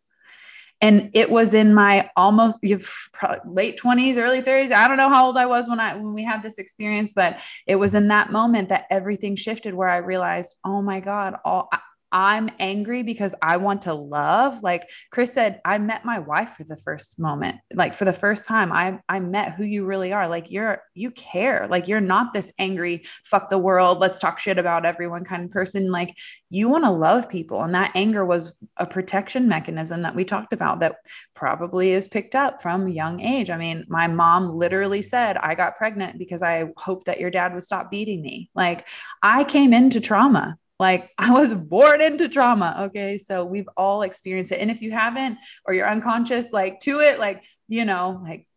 and it was in my almost late 20s early 30s i don't know how old i was when i when we had this experience but it was in that moment that everything shifted where i realized oh my god all I'm angry because I want to love. Like Chris said, I met my wife for the first moment. Like for the first time, I I met who you really are. Like you're you care. Like you're not this angry fuck the world, let's talk shit about everyone kind of person. Like you want to love people and that anger was a protection mechanism that we talked about that probably is picked up from young age. I mean, my mom literally said, "I got pregnant because I hoped that your dad would stop beating me." Like I came into trauma like I was born into trauma. Okay. So we've all experienced it. And if you haven't, or you're unconscious, like to it, like, you know, like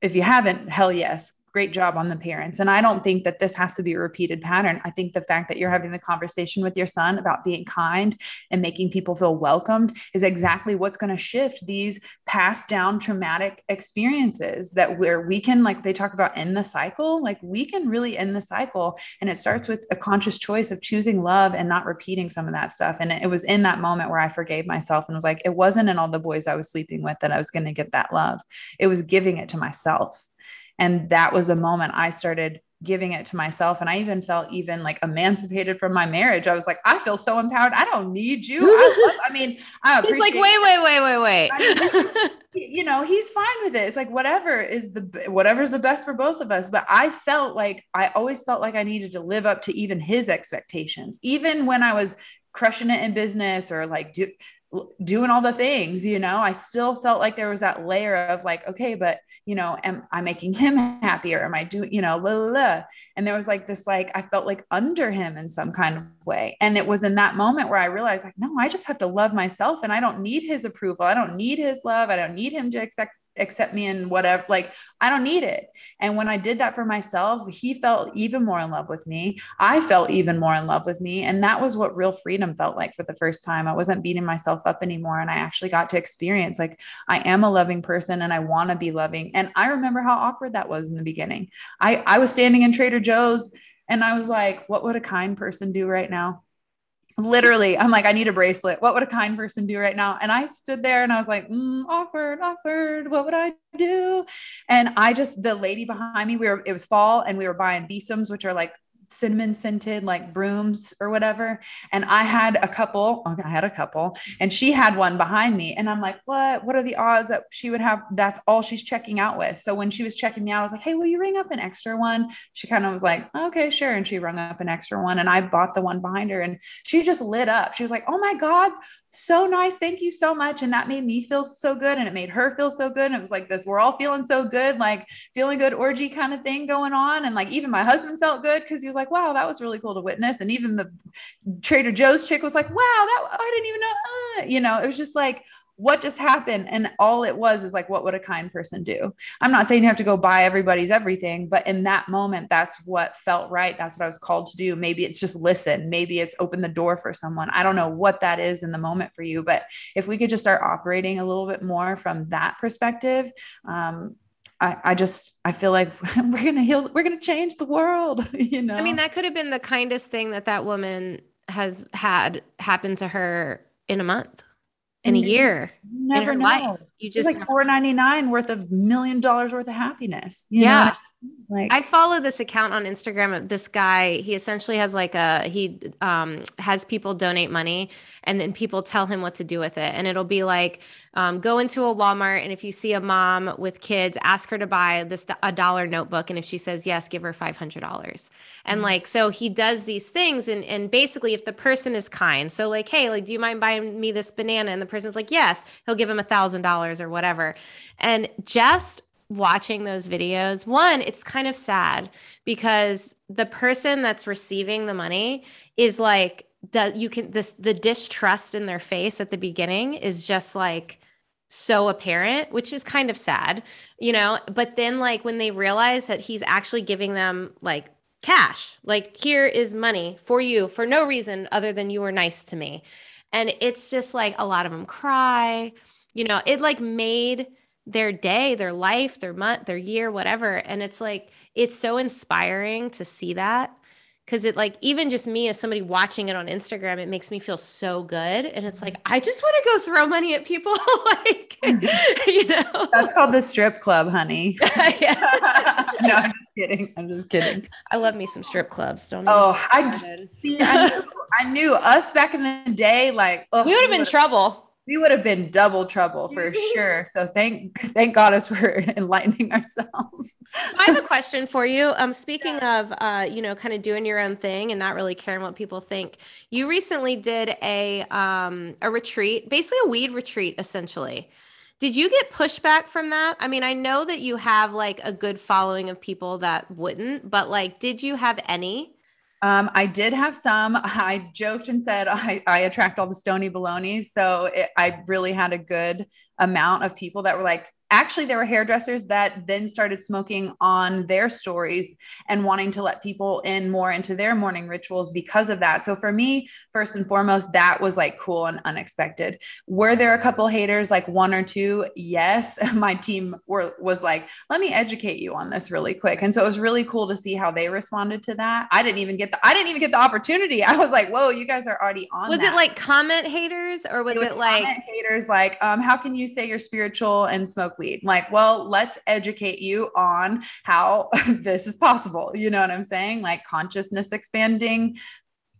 if you haven't, hell yes, great job on the parents. And I don't think that this has to be a repeated pattern. I think the fact that you're having the conversation with your son about being kind and making people feel welcomed is exactly what's going to shift these passed down traumatic experiences that where we can, like they talk about in the cycle, like we can really end the cycle. And it starts with a conscious choice of choosing love and not repeating some of that stuff. And it was in that moment where I forgave myself and was like, it wasn't in all the boys I was sleeping with that I was going to get that love. It was giving it to myself. And that was a moment I started giving it to myself. And I even felt even like emancipated from my marriage. I was like, I feel so empowered. I don't need you. I, love, I mean, I He's like, wait, wait, wait, wait, wait. I mean, you know, he's fine with it. It's like whatever is the whatever's the best for both of us. But I felt like I always felt like I needed to live up to even his expectations, even when I was crushing it in business or like do, doing all the things, you know, I still felt like there was that layer of like, okay, but you know, am I making him happier? Am I doing, you know, la, la, and there was like this, like, I felt like under him in some kind of way. And it was in that moment where I realized like, no, I just have to love myself and I don't need his approval. I don't need his love. I don't need him to accept, accept me and whatever like i don't need it. And when i did that for myself he felt even more in love with me. I felt even more in love with me. And that was what real freedom felt like for the first time. I wasn't beating myself up anymore. And i actually got to experience like i am a loving person and i want to be loving. And i remember how awkward that was in the beginning. I i was standing in trader joe's and i was like what would a kind person do right now literally i'm like i need a bracelet. What would a kind person do right now? And i stood there and i was like mm, awkward awkward. What would i do? And i just the lady behind me we were it was fall and we were buying besoms which are like cinnamon scented like brooms or whatever. And I had a couple, oh, I had a couple, and she had one behind me. And I'm like, what? What are the odds that she would have? That's all she's checking out with. So when she was checking me out, I was like, hey, will you ring up an extra one? She kind of was like, okay, sure. And she rung up an extra one. And I bought the one behind her and she just lit up. She was like, oh my God, so nice. Thank you so much. And that made me feel so good. And it made her feel so good. And it was like this, we're all feeling so good, like feeling good orgy kind of thing going on. And like even my husband felt good because he was like, wow, that was really cool to witness. And even the Trader Joe's chick was like, wow, that I didn't even know. Uh, you know, it was just like, what just happened? And all it was is like what would a kind person do? I'm not saying you have to go buy everybody's everything but in that moment that's what felt right. That's what i was called to do. Maybe it's just listen. Maybe it's open the door for someone. I don't know what that is in the moment for you but if we could just start operating a little bit more from that perspective um, I, I just I feel like we're gonna heal we're gonna change the world you know I mean that could have been the kindest thing that that woman has had happen to her in a month in a year never know. Life. You just it's like four ninety nine worth of million dollars worth of happiness. yeah. Know? Like I follow this account on Instagram of this guy. He essentially has like a he um has people donate money and then people tell him what to do with it. And it'll be like um, go into a Walmart and if you see a mom with kids, ask her to buy this a dollar notebook. And if she says yes, give her five hundred dollars. And mm-hmm. like so he does these things and and basically if the person is kind, so like, hey, like, do you mind buying me this banana? And the person's like, yes, he'll give him a thousand dollars or whatever. And just watching those videos, one, it's kind of sad because the person that's receiving the money is like, you can this the distrust in their face at the beginning is just like so apparent, which is kind of sad, you know. But then, like, when they realize that he's actually giving them like cash, like, here is money for you for no reason other than you were nice to me. And it's just like a lot of them cry, you know, it like made their day, their life, their month, their year, whatever. And it's like, it's so inspiring to see that. Cause it like, even just me as somebody watching it on Instagram, it makes me feel so good. And it's like, I just want to go throw money at people. like, you know, that's called the strip club, honey. no, I'm just kidding. I'm just kidding. I love me some strip clubs. Don't oh, I see. I knew, I knew us back in the day. Like, oh, we would have been trouble we would have been double trouble for sure. So thank thank goddess for enlightening ourselves. I have a question for you. Um, speaking yeah. of uh, you know, kind of doing your own thing and not really caring what people think. You recently did a um a retreat, basically a weed retreat, essentially. Did you get pushback from that? I mean, I know that you have like a good following of people that wouldn't, but like, did you have any? Um, I did have some. I joked and said I, I attract all the stony baloney. So it, I really had a good amount of people that were like, actually there were hairdressers that then started smoking on their stories and wanting to let people in more into their morning rituals because of that. So for me first and foremost that was like cool and unexpected. Were there a couple haters like one or two? Yes. My team were was like let me educate you on this really quick. And so it was really cool to see how they responded to that. I didn't even get the i didn't even get the opportunity. I was like whoa you guys are already on was that. it like comment haters or was it, was it like haters like um how can you say you're spiritual and smoke weed. Like, well, let's educate you on how this is possible. You know what I'm saying? Like consciousness expanding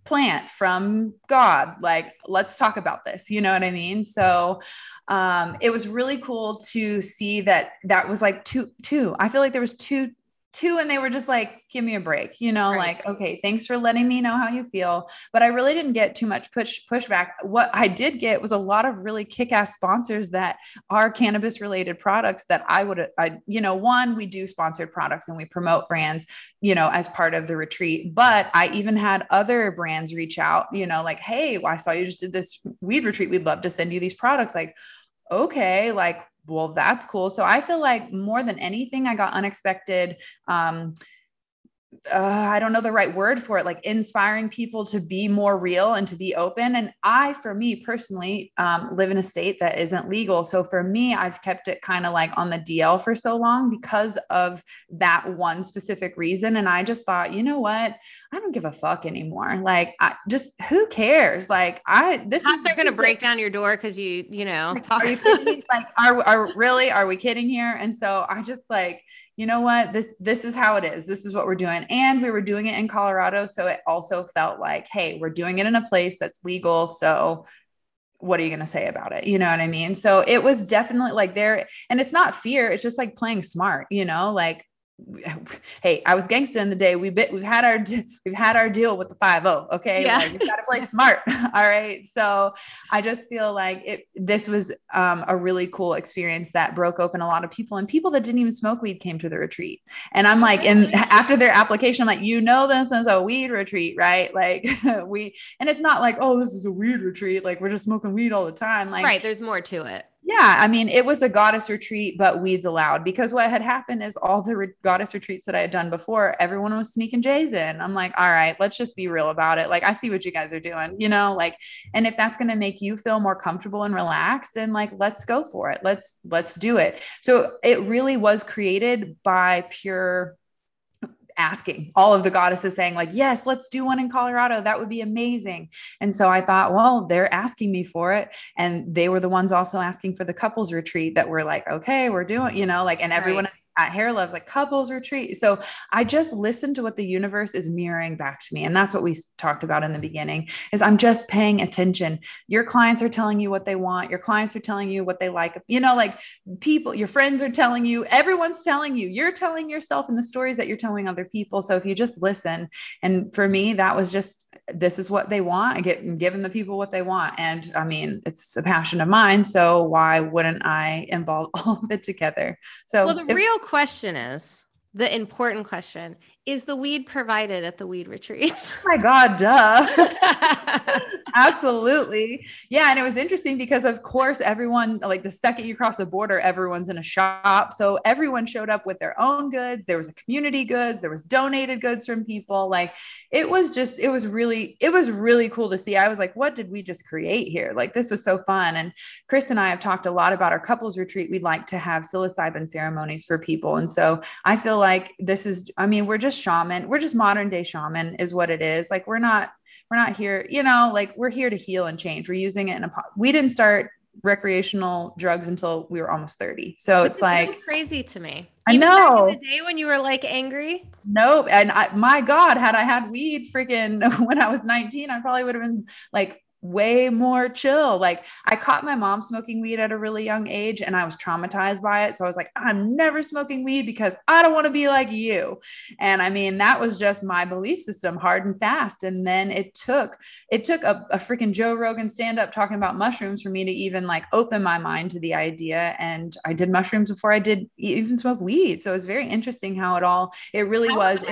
plant from God. Like, let's talk about this. You know what I mean? So um, it was really cool to see that that was like two, two. I feel like there was two two and they were just like give me a break you know right. like okay thanks for letting me know how you feel. But i really didn't get too much push pushback. What i did get was a lot of really kick-ass sponsors that are cannabis related products that i would i you know one we do sponsored products and we promote brands you know as part of the retreat but i even had other brands reach out you know like hey i saw you just did this weed retreat. We'd love to send you these products. Like okay like well, that's cool. So I feel like more than anything, I got unexpected um, uh, I don't know the right word for it, like inspiring people to be more real and to be open. And I, for me personally, um, live in a state that isn't legal. So for me, I've kept it kind of like on the DL for so long because of that one specific reason. And I just thought, you know what? I don't give a fuck anymore. Like, I just who cares? Like, I this is they're gonna break down your door because you, you know, like, talk- are you like, are are really are we kidding here? And so I just like you know what? This this is how it is. This is what we're doing. And we were doing it in colorado so it also felt like hey we're doing it in a place that's legal so what are you going to say about it? You know what i mean? So it was definitely like there and it's not fear it's just like playing smart you know? Like hey, I was gangster in the day. We bit, we've had our we've had our deal with the five zero. Okay, yeah. like, you got to play smart. All right. So I just feel like it. This was um, a really cool experience that broke open a lot of people, and people that didn't even smoke weed came to the retreat. And I'm like, and after their application, I'm like, you know, this is a weed retreat, right? Like we, and it's not like, oh, this is a weed retreat. Like we're just smoking weed all the time. Like right. There's more to it. Yeah, I mean, it was a goddess retreat, but weeds allowed because what had happened is all the re- goddess retreats that I had done before, everyone was sneaking J's in. I'm like, all right, let's just be real about it. Like, I see what you guys are doing, you know, like, and if that's going to make you feel more comfortable and relaxed, then like, let's go for it. Let's, let's do it. So it really was created by pure asking. All of the goddesses saying like yes let's do one in colorado. That would be amazing. And so i thought well they're asking me for it. And they were the ones also asking for the couples retreat that were like okay we're doing you know like and everyone right. At Hair Loves, like couples retreat. So I just listen to what the universe is mirroring back to me. And that's what we talked about in the beginning is I'm just paying attention. Your clients are telling you what they want. Your clients are telling you what they like. You know, like people, your friends are telling you, everyone's telling you, you're telling yourself in the stories that you're telling other people. So if you just listen, and for me, that was just, this is what they want. I get giving the people what they want. And I mean, it's a passion of mine. So why wouldn't I involve all of it together? So well, the if, real question is the important question is the weed provided at the weed retreats? Oh my God, duh. Absolutely. Yeah. And it was interesting because, of course, everyone, like the second you cross the border, everyone's in a shop. So everyone showed up with their own goods. There was a community goods, there was donated goods from people. Like it was just, it was really, it was really cool to see. I was like, what did we just create here? Like this was so fun. And Chris and I have talked a lot about our couples retreat. We'd like to have psilocybin ceremonies for people. And so I feel like this is, I mean, we're just shaman. We're just modern day shaman is what it is. Like we're not we're not here, you know, like we're here to heal and change. We're using it in a we didn't start recreational drugs until we were almost 30. So Which it's like crazy to me. I Even know. the day when you were like angry. Nope. And I, my God, had I had weed freaking when I was 19, I probably would have been like way more chill. Like I caught my mom smoking weed at a really young age and I was traumatized by it. So I was like, I'm never smoking weed because I don't want to be like you. And I mean, that was just my belief system hard and fast. And then it took, it took a, a freaking Joe Rogan stand up talking about mushrooms for me to even like open my mind to the idea. And I did mushrooms before I did even smoke weed. So it was very interesting how it all, it really how was. was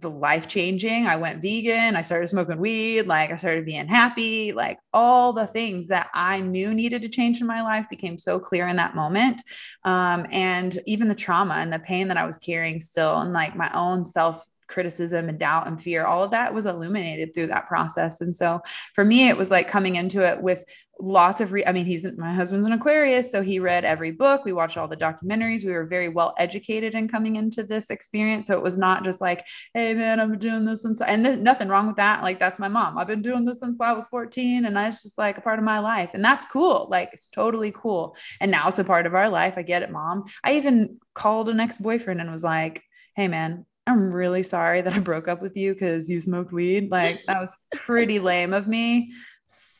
the life changing. I went vegan. I started smoking weed. Like I started being happy. Like all the things that I knew needed to change in my life became so clear in that moment. Um, and even the trauma and the pain that I was carrying still, and like my own self criticism and doubt and fear all of that was illuminated through that process. And so for me it was like coming into it with lots of re- i mean he's my husband's an aquarius so he read every book. We watched all the documentaries. We were very well educated in coming into this experience. So it was not just like hey man i've been doing this since and there's nothing wrong with that. Like that's my mom. I've been doing this since i was 14 and that's just like a part of my life. And that's cool. Like it's totally cool. And now it's a part of our life. I get it mom. I even called an ex-boyfriend and was like hey man I'm really sorry that I broke up with you because you smoked weed. Like that was pretty lame of me.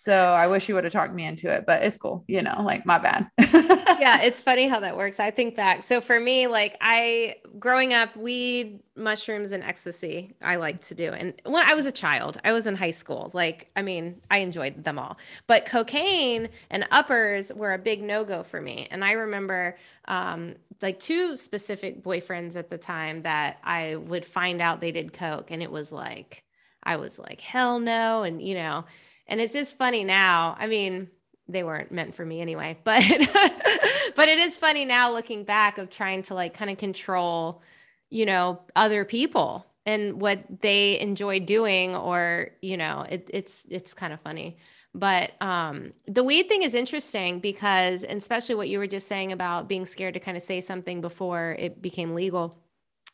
So I wish you would have talked me into it, but it's cool, you know, like my bad. yeah, it's funny how that works. I think back. So for me, like I growing up, weed, mushrooms, and ecstasy, I like to do. And when I was a child, I was in high school. Like, I mean, I enjoyed them all. But cocaine and uppers were a big no-go for me. And I remember um, like two specific boyfriends at the time that I would find out they did coke. And it was like, I was like, hell no. And you know, and it's just funny now. I mean, they weren't meant for me anyway, but but it is funny now looking back of trying to like kind of control, you know, other people and what they enjoy doing or, you know, it, it's it's kind of funny. But um, the weed thing is interesting because, especially what you were just saying about being scared to kind of say something before it became legal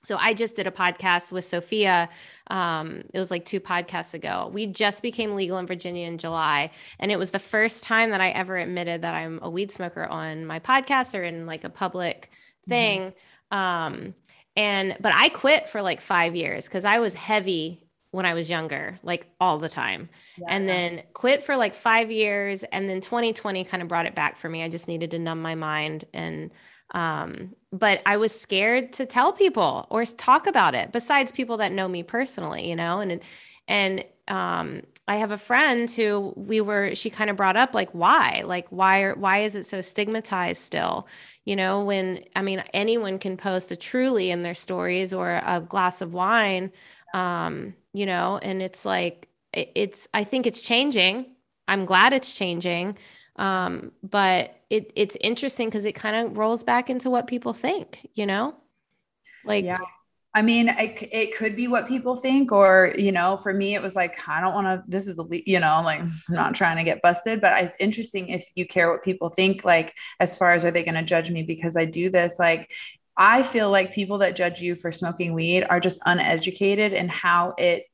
so I just did a podcast with Sophia. Um, it was like two podcasts ago. We just became legal in Virginia in July, and it was the first time that I ever admitted that I'm a weed smoker on my podcast or in like a public mm-hmm. thing. Mm-hmm. Um, and but I quit for like five years because I was heavy when I was younger, like all the time. Yeah. And then quit for like five years. And then 2020 kind of brought it back for me. I just needed to numb my mind and um, but I was scared to tell people or talk about it besides people that know me personally, you know, and, and, um, I have a friend who we were, she kind of brought up like, why, like, why, why is it so stigmatized still? You know, when, I mean, anyone can post a truly in their stories or a glass of wine, um, you know, and it's like, it's, I think it's changing. I'm glad it's changing. Um, but it it's interesting because it kind of rolls back into what people think, you know? Like yeah. I mean, it, it could be what people think, or, you know, for me, it was like, I don't want to, this is, a, you know, like, I'm not trying to get busted, but it's interesting if you care what people think, like, as far as are they going to judge me because I do this, like, I feel like people that judge you for smoking weed are just uneducated in how it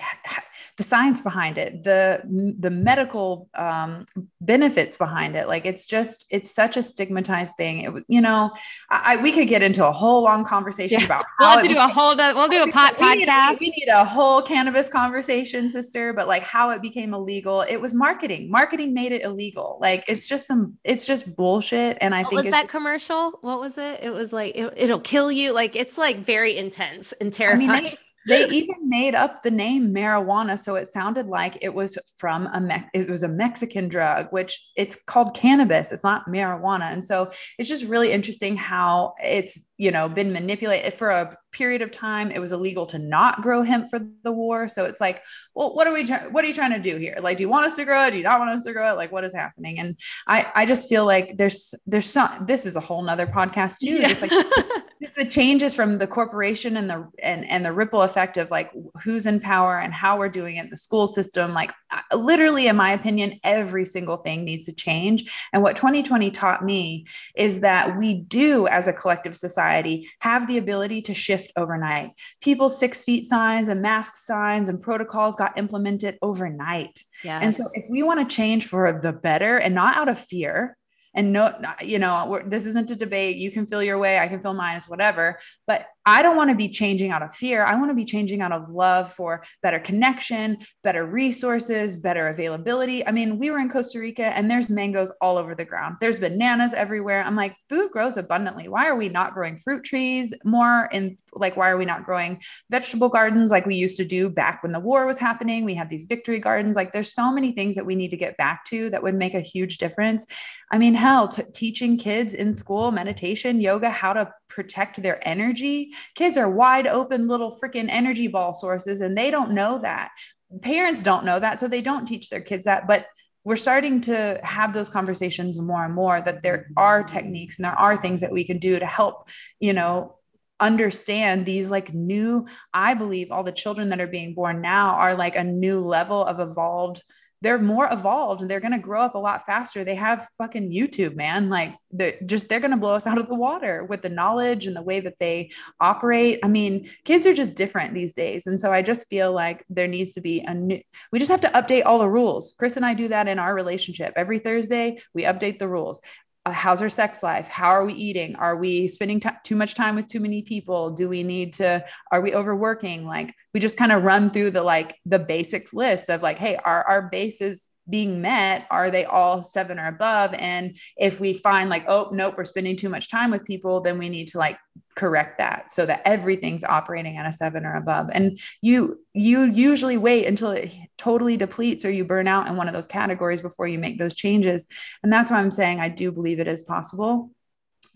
the science behind it the the medical um, benefits behind it. Like it's just it's such a stigmatized thing. It you know I, we could get into a whole long conversation yeah. about we'll have to do a whole we'll do a pot we podcast need, we need a whole cannabis conversation sister but like how it became illegal it was marketing. Marketing made it illegal. Like it's just some it's just bullshit and i what think was that commercial? What was it? It was like it, will kill you. Like it's like very intense and terrifying I mean, they even made up the name marijuana so it sounded like it was from a Me- it was a Mexican drug which it's called cannabis it's not marijuana. And so it's just really interesting how it's you know been manipulated. For a period of time it was illegal to not grow hemp for the war. So it's like well what are we what are you trying to do here? Like do you want us to grow it? Do you not want us to grow it? Like what is happening? And i i just feel like there's there's some this is a whole nother podcast too yeah. just like just the changes from the corporation and the and and the ripple effect of like who's in power and how we're doing it the school system like literally in my opinion every single thing needs to change. And what 2020 taught me is that we do as a collective society have the ability to shift overnight. People's six feet signs and mask signs and protocols got implemented overnight. Yes. and so if we want to change for the better and not out of fear and no you know this isn't a debate. You can feel your way. I can feel mine as whatever. But I don't want to be changing out of fear. I want to be changing out of love for better connection, better resources, better availability. I mean, we were in Costa Rica and there's mangoes all over the ground. There's bananas everywhere. I'm like, food grows abundantly. Why are we not growing fruit trees more? And like, why are we not growing vegetable gardens like we used to do back when the war was happening? We had these victory gardens. Like, there's so many things that we need to get back to that would make a huge difference. I mean, hell, t- teaching kids in school meditation, yoga, how to protect their energy. Kids are wide open little freaking energy ball sources, and they don't know that. Parents don't know that, so they don't teach their kids that. But we're starting to have those conversations more and more that there are techniques and there are things that we can do to help, you know, understand these like new i believe all the children that are being born now are like a new level of evolved they're more evolved and they're going to grow up a lot faster. They have fucking YouTube, man. Like they're just, they're going to blow us out of the water with the knowledge and the way that they operate. I mean, kids are just different these days. And so I just feel like there needs to be a new, we just have to update all the rules. Chris and I do that in our relationship. Every Thursday, we update the rules Uh, how's our sex life? How are we eating? Are we spending t- too much time with too many people? Do we need to are we overworking? Like we just kind of run through the like the basics list of like hey are our bases being met are they all seven or above? And if we find like oh nope we're spending too much time with people then we need to like correct that so that everything's operating at a seven or above. And you you usually wait until it totally depletes or you burn out in one of those categories before you make those changes. And that's why i'm saying i do believe it is possible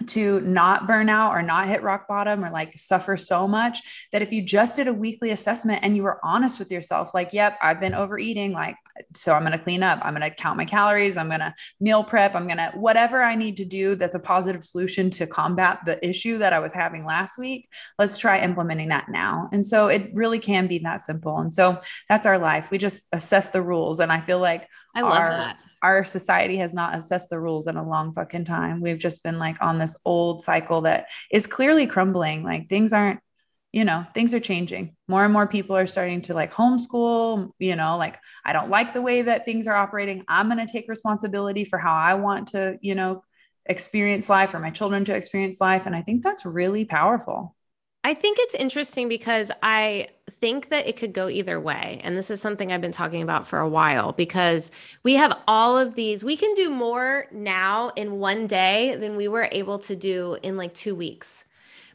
to not burn out or not hit rock bottom or like suffer so much that if you just did a weekly assessment and you were honest with yourself, like, yep, I've been overeating, like, so I'm going to clean up, I'm going to count my calories, I'm going to meal prep, I'm going to whatever I need to do that's a positive solution to combat the issue that I was having last week. Let's try implementing that now. And so it really can be that simple. And so that's our life. We just assess the rules. And I feel like I love our, that our society has not assessed the rules in a long fucking time. We've just been like on this old cycle that is clearly crumbling. Like things aren't, you know, things are changing. More and more people are starting to like homeschool, you know, like I don't like the way that things are operating. I'm going to take responsibility for how I want to, you know, experience life or my children to experience life. And I think that's really powerful. I think it's interesting because I think that it could go either way. And this is something I've been talking about for a while because we have all of these. We can do more now in one day than we were able to do in like two weeks.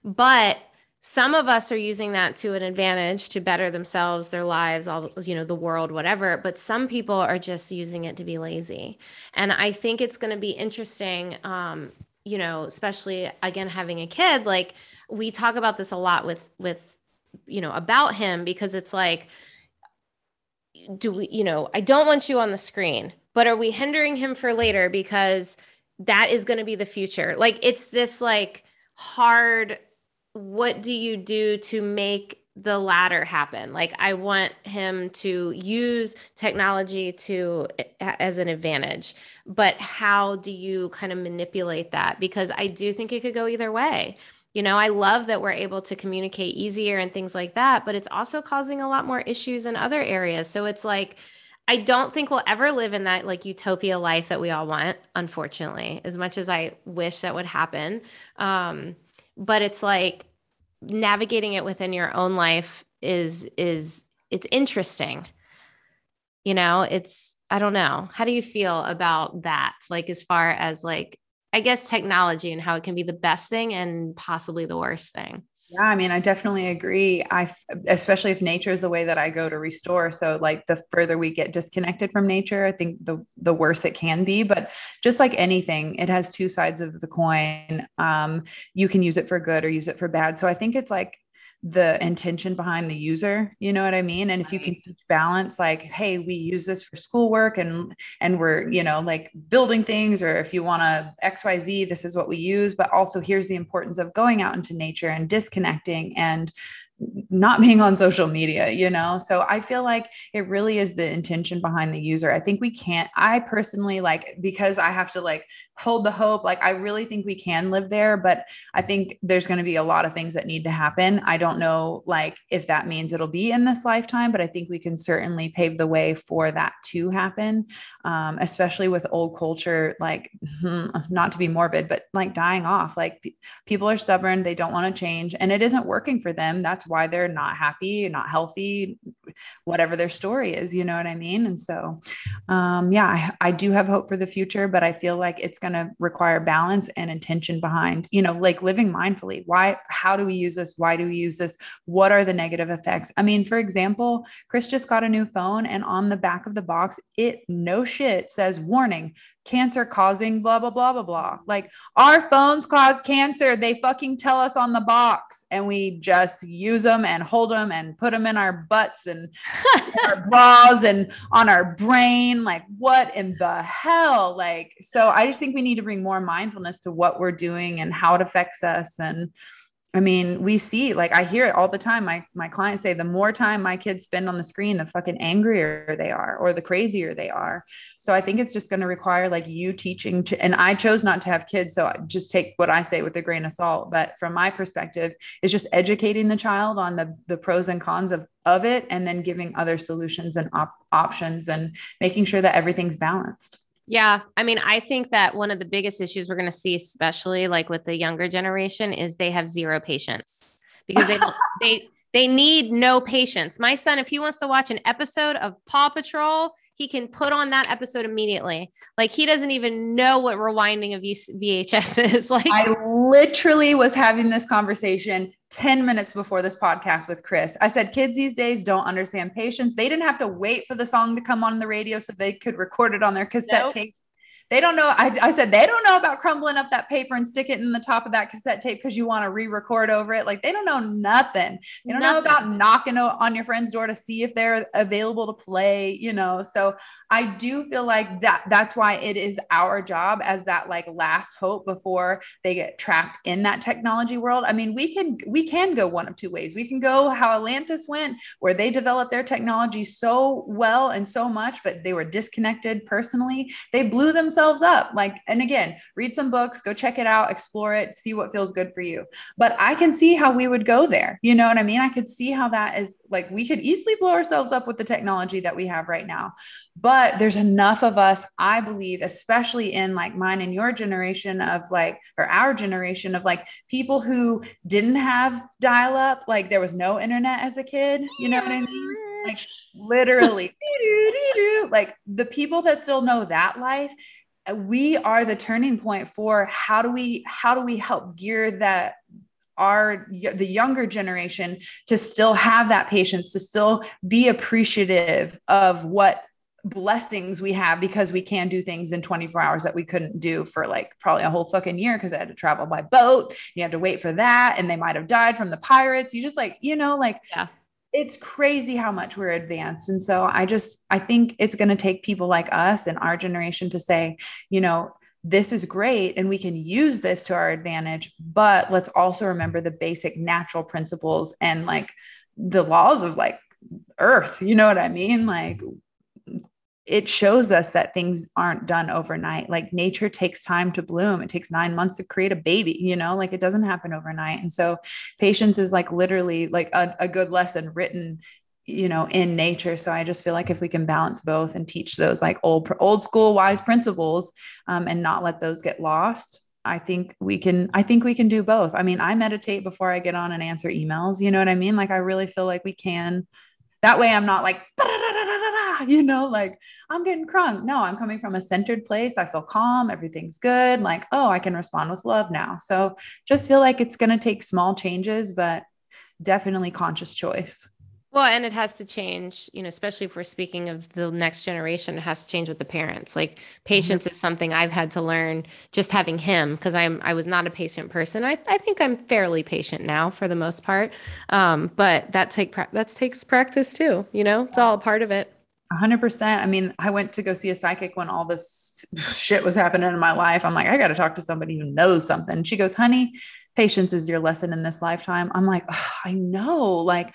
But some of us are using that to an advantage to better themselves, their lives, all, you know, the world, whatever. But some people are just using it to be lazy. And I think it's going to be interesting, um, you know, especially again, having a kid, like, we talk about this a lot with with you know about him because it's like do we you know i don't want you on the screen but are we hindering him for later because that is going to be the future? Like it's this like hard what do you do to make the latter happen? Like i want him to use technology to as an advantage but how do you kind of manipulate that? Because i do think it could go either way You know, I love that we're able to communicate easier and things like that, but it's also causing a lot more issues in other areas. So it's like, I don't think we'll ever live in that like utopia life that we all want, unfortunately, as much as I wish that would happen. Um, but it's like navigating it within your own life is is it's interesting. You know, it's I don't know. How do you feel about that? Like as far as like I guess technology and how it can be the best thing and possibly the worst thing. Yeah, I mean, I definitely agree. I, especially if nature is the way that I go to restore. So, like, the further we get disconnected from nature, I think the the worse it can be. But just like anything, it has two sides of the coin. Um, you can use it for good or use it for bad. So, I think it's like the intention behind the user you know what i mean? And if you can teach balance like hey we use this for schoolwork and and we're you know like building things or if you want to xyz this is what we use. But also here's the importance of going out into nature and disconnecting and not being on social media, you know? So I feel like it really is the intention behind the user. I think we can't, I personally like, because I have to like hold the hope, like I really think we can live there, but I think there's going to be a lot of things that need to happen. I don't know, like, if that means it'll be in this lifetime, but I think we can certainly pave the way for that to happen, um, especially with old culture, like, not to be morbid, but like dying off. Like, people are stubborn, they don't want to change, and it isn't working for them. That's why they're not happy, not healthy, whatever their story is, you know what I mean? And so, um, yeah, I, I do have hope for the future, but I feel like it's going to require balance and intention behind, you know, like living mindfully. Why, how do we use this? Why do we use this? What are the negative effects? I mean, for example, Chris just got a new phone and on the back of the box, it no shit says warning, cancer causing blah blah blah blah blah. Like our phones cause cancer. They fucking tell us on the box and we just use them and hold them and put them in our butts and our bras and on our brain. Like what in the hell? Like so I just think we need to bring more mindfulness to what we're doing and how it affects us and I mean, we see like I hear it all the time. My my clients say the more time my kids spend on the screen, the fucking angrier they are or the crazier they are. So I think it's just going to require like you teaching to, and I chose not to have kids, so just take what I say with a grain of salt. But from my perspective, it's just educating the child on the the pros and cons of of it, and then giving other solutions and op- options, and making sure that everything's balanced. Yeah. I mean, I think that one of the biggest issues we're going to see, especially like with the younger generation, is they have zero patience because they they they need no patience. My son, if he wants to watch an episode of Paw Patrol, he can put on that episode immediately. Like he doesn't even know what rewinding of VHS is. Like I literally was having this conversation 10 minutes before this podcast with Chris. I said, kids these days don't understand patience. They didn't have to wait for the song to come on the radio so they could record it on their cassette nope. tape. They don't know. I, I said, they don't know about crumbling up that paper and stick it in the top of that cassette tape because you want to re record over it. Like they don't know nothing. They don't nothing. know about knocking on your friend's door to see if they're available to play, you know. So I do feel like that that's why it is our job as that like last hope before they get trapped in that technology world. I mean, we can we can go one of two ways. We can go how Atlantis went, where they developed their technology so well and so much, but they were disconnected personally. They blew themselves themselves up. Like, and again, read some books, go check it out, explore it, see what feels good for you. But I can see how we would go there. You know what I mean? I could see how that is like we could easily blow ourselves up with the technology that we have right now. But there's enough of us, I believe, especially in like mine and your generation of like, or our generation of like people who didn't have dial up, like there was no internet as a kid. You know what I mean? like literally like the people that still know that life we are the turning point for how do we how do we help gear that our the younger generation to still have that patience to still be appreciative of what blessings we have because we can do things in 24 hours that we couldn't do for like probably a whole fucking year because I had to travel by boat. You had to wait for that. And they might have died from the pirates. You just like, you know, like yeah it's crazy how much we're advanced. And so I just, I think it's going to take people like us and our generation to say, you know, this is great and we can use this to our advantage, but let's also remember the basic natural principles and like the laws of like earth. You know what I mean? Like, it shows us that things aren't done overnight. Like nature takes time to bloom. It takes nine months to create a baby, you know, like it doesn't happen overnight. And so patience is like literally like a, a good lesson written you know in nature so i just feel like if we can balance both and teach those like old old school wise principles um, and not let those get lost i think we can i think we can do both i mean i meditate before i get on and answer emails you know what i mean like i really feel like we can that way i'm not like you know like i'm getting crunk no i'm coming from a centered place. I feel calm. Everything's good. Like oh i can respond with love now. So just feel like it's going to take small changes but definitely conscious choice well, and it has to change, you know, especially if we're speaking of the next generation, it has to change with the parents. Like patience mm-hmm. is something I've had to learn just having him because I'm I was not a patient person. I, I think I'm fairly patient now for the most part. Um, but that take that takes practice too, you know, it's all a part of it. 100%. I mean, I went to go see a psychic when all this shit was happening in my life. I'm like, I got to talk to somebody who knows something. She goes, honey, patience is your lesson in this lifetime. I'm like, I know. Like,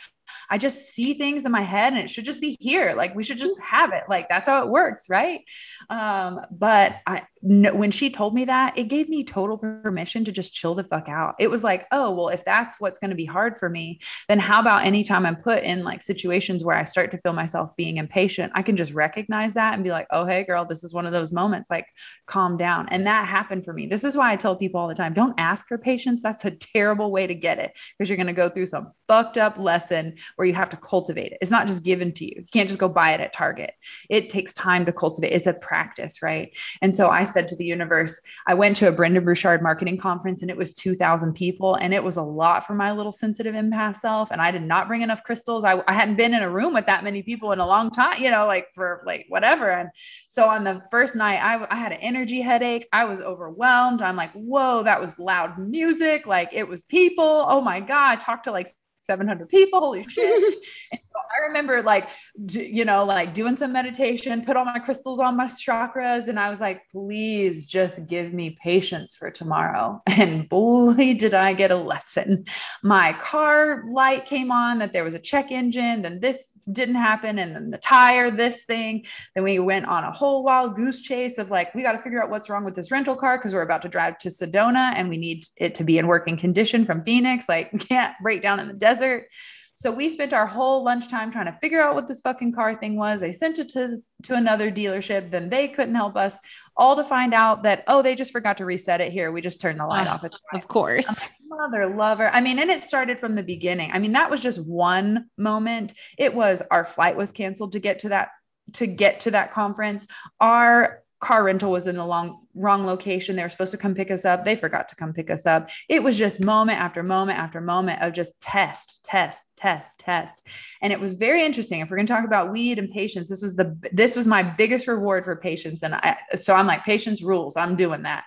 I just see things in my head and it should just be here. Like we should just have it. Like that's how it works. Right. Um, but I, no, when she told me that, it gave me total permission to just chill the fuck out. It was like, oh, well, if that's what's going to be hard for me, then how about anytime I'm put in like situations where I start to feel myself being impatient, I can just recognize that and be like, oh, hey, girl, this is one of those moments, like calm down. And that happened for me. This is why I tell people all the time don't ask for patience. That's a terrible way to get it because you're going to go through some fucked up lesson where you have to cultivate it. It's not just given to you. You can't just go buy it at Target. It takes time to cultivate. It's a practice, right? And so I said to the universe, I went to a Brendon Burchard marketing conference and it was 2000 people and it was a lot for my little sensitive empath self. And I did not bring enough crystals. I, I hadn't been in a room with that many people in a long time, you know, like for like whatever. And so on the first night, I, I had an energy headache. I was overwhelmed. I'm like, whoa, that was loud music. Like it was people. Oh my God. I talked to like 700 people. Holy shit. I remember like, you know, like doing some meditation, put all my crystals on my chakras. And I was like, please just give me patience for tomorrow. And boy, did I get a lesson. My car light came on that there was a check engine. Then this didn't happen. And then the tire, this thing. Then we went on a whole wild goose chase of like, we got to figure out what's wrong with this rental car because we're about to drive to Sedona and we need it to be in working condition from Phoenix. Like, can't break down in the desert. So we spent our whole lunchtime trying to figure out what this fucking car thing was. They sent it to, to another dealership. Then they couldn't help us, all to find out that, oh, they just forgot to reset it here. We just turned the light oh, off. It's fine. Of course. Like, Mother lover. I mean, and it started from the beginning. I mean, that was just one moment. It was our flight was canceled to get to that to get to that conference. Our car rental was in the long wrong location. They were supposed to come pick us up. They forgot to come pick us up. It was just moment after moment after moment of just test, test, test, test. And it was very interesting. If we're going to talk about weed and patience, this was the this was my biggest reward for patience. And I so I'm like, patience rules. I'm doing that.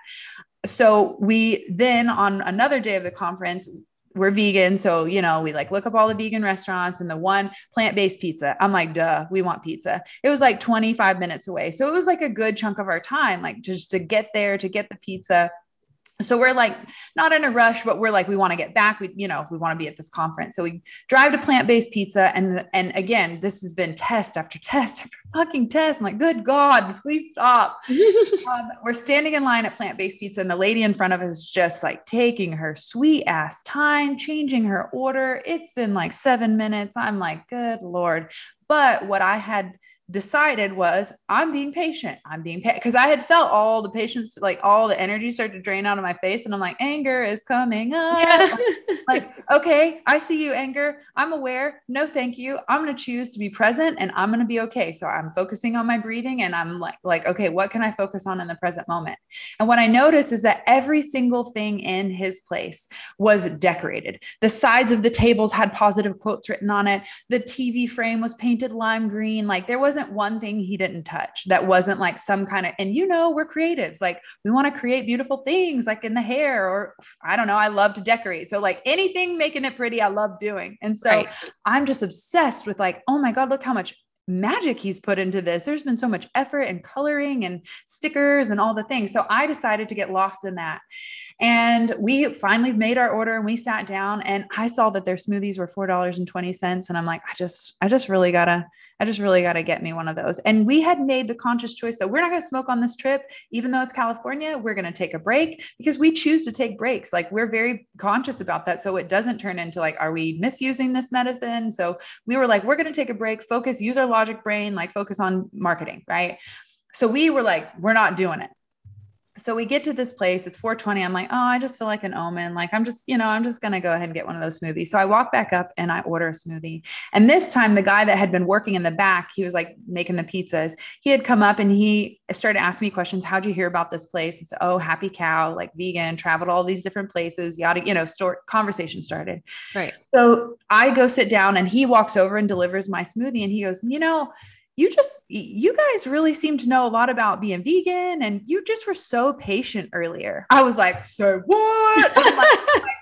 So we then on another day of the conference, we're vegan. So, you know, we like look up all the vegan restaurants and the one plant based pizza. I'm like, duh, we want pizza. It was like 25 minutes away. So it was like a good chunk of our time, like just to get there, to get the pizza so we're like not in a rush but we're like we want to get back we you know we want to be at this conference. So we drive to plant-based pizza and and again this has been test after test after fucking test. I'm like good god please stop. Um, we're standing in line at plant-based pizza and the lady in front of us is just like taking her sweet ass time changing her order. It's been like seven minutes. I'm like good lord. But what i had decided was I'm being patient. I'm being patient because I had felt all the patience, like all the energy start to drain out of my face. And I'm like, anger is coming up. Yeah. like, okay, I see you, anger. I'm aware. No, thank you. I'm going to choose to be present and I'm going to be okay. So I'm focusing on my breathing and I'm like, like, okay, what can I focus on in the present moment? And what I noticed is that every single thing in his place was decorated. The sides of the tables had positive quotes written on it. The TV frame was painted lime green. Like there was wasn't one thing he didn't touch that wasn't like some kind of, and you know, we're creatives. Like we want to create beautiful things like in the hair, or I don't know, I love to decorate. So, like anything making it pretty, I love doing. And so right. I'm just obsessed with like, oh my God, look how much magic he's put into this. There's been so much effort and coloring and stickers and all the things. So I decided to get lost in that. And we finally made our order and we sat down and I saw that their smoothies were $4.20. And I'm like, I just, I just really gotta, I just really got to get me one of those. And we had made the conscious choice that we're not to smoke on this trip, even though it's California. We're to take a break because we choose to take breaks. Like we're very conscious about that. So it doesn't turn into like, are we misusing this medicine? So we were like, we're to take a break, focus, use our logic brain, like focus on marketing. Right. So we were like, we're not doing it so we get to this place it's 420 i'm like oh i just feel like an omen like i'm just you know i'm just going to go ahead and get one of those smoothies. So i walk back up and i order a smoothie. And this time the guy that had been working in the back he was like making the pizzas he had come up and he started asking me questions how'd you hear about this place? And oh HappyCow like vegan traveled all these different places yada you know store conversation started. Right. So i go sit down and he walks over and delivers my smoothie and he goes you know you just you guys really seem to know a lot about being vegan and you just were so patient earlier. I was like so what? I'm like, oh my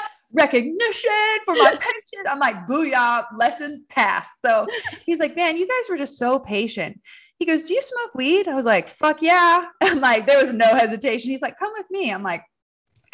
God, recognition for my patient. I'm like booyah lesson passed. So he's like man you guys were just so patient. He goes do you smoke weed? I was like fuck yeah. I'm like there was no hesitation. He's like come with me. I'm like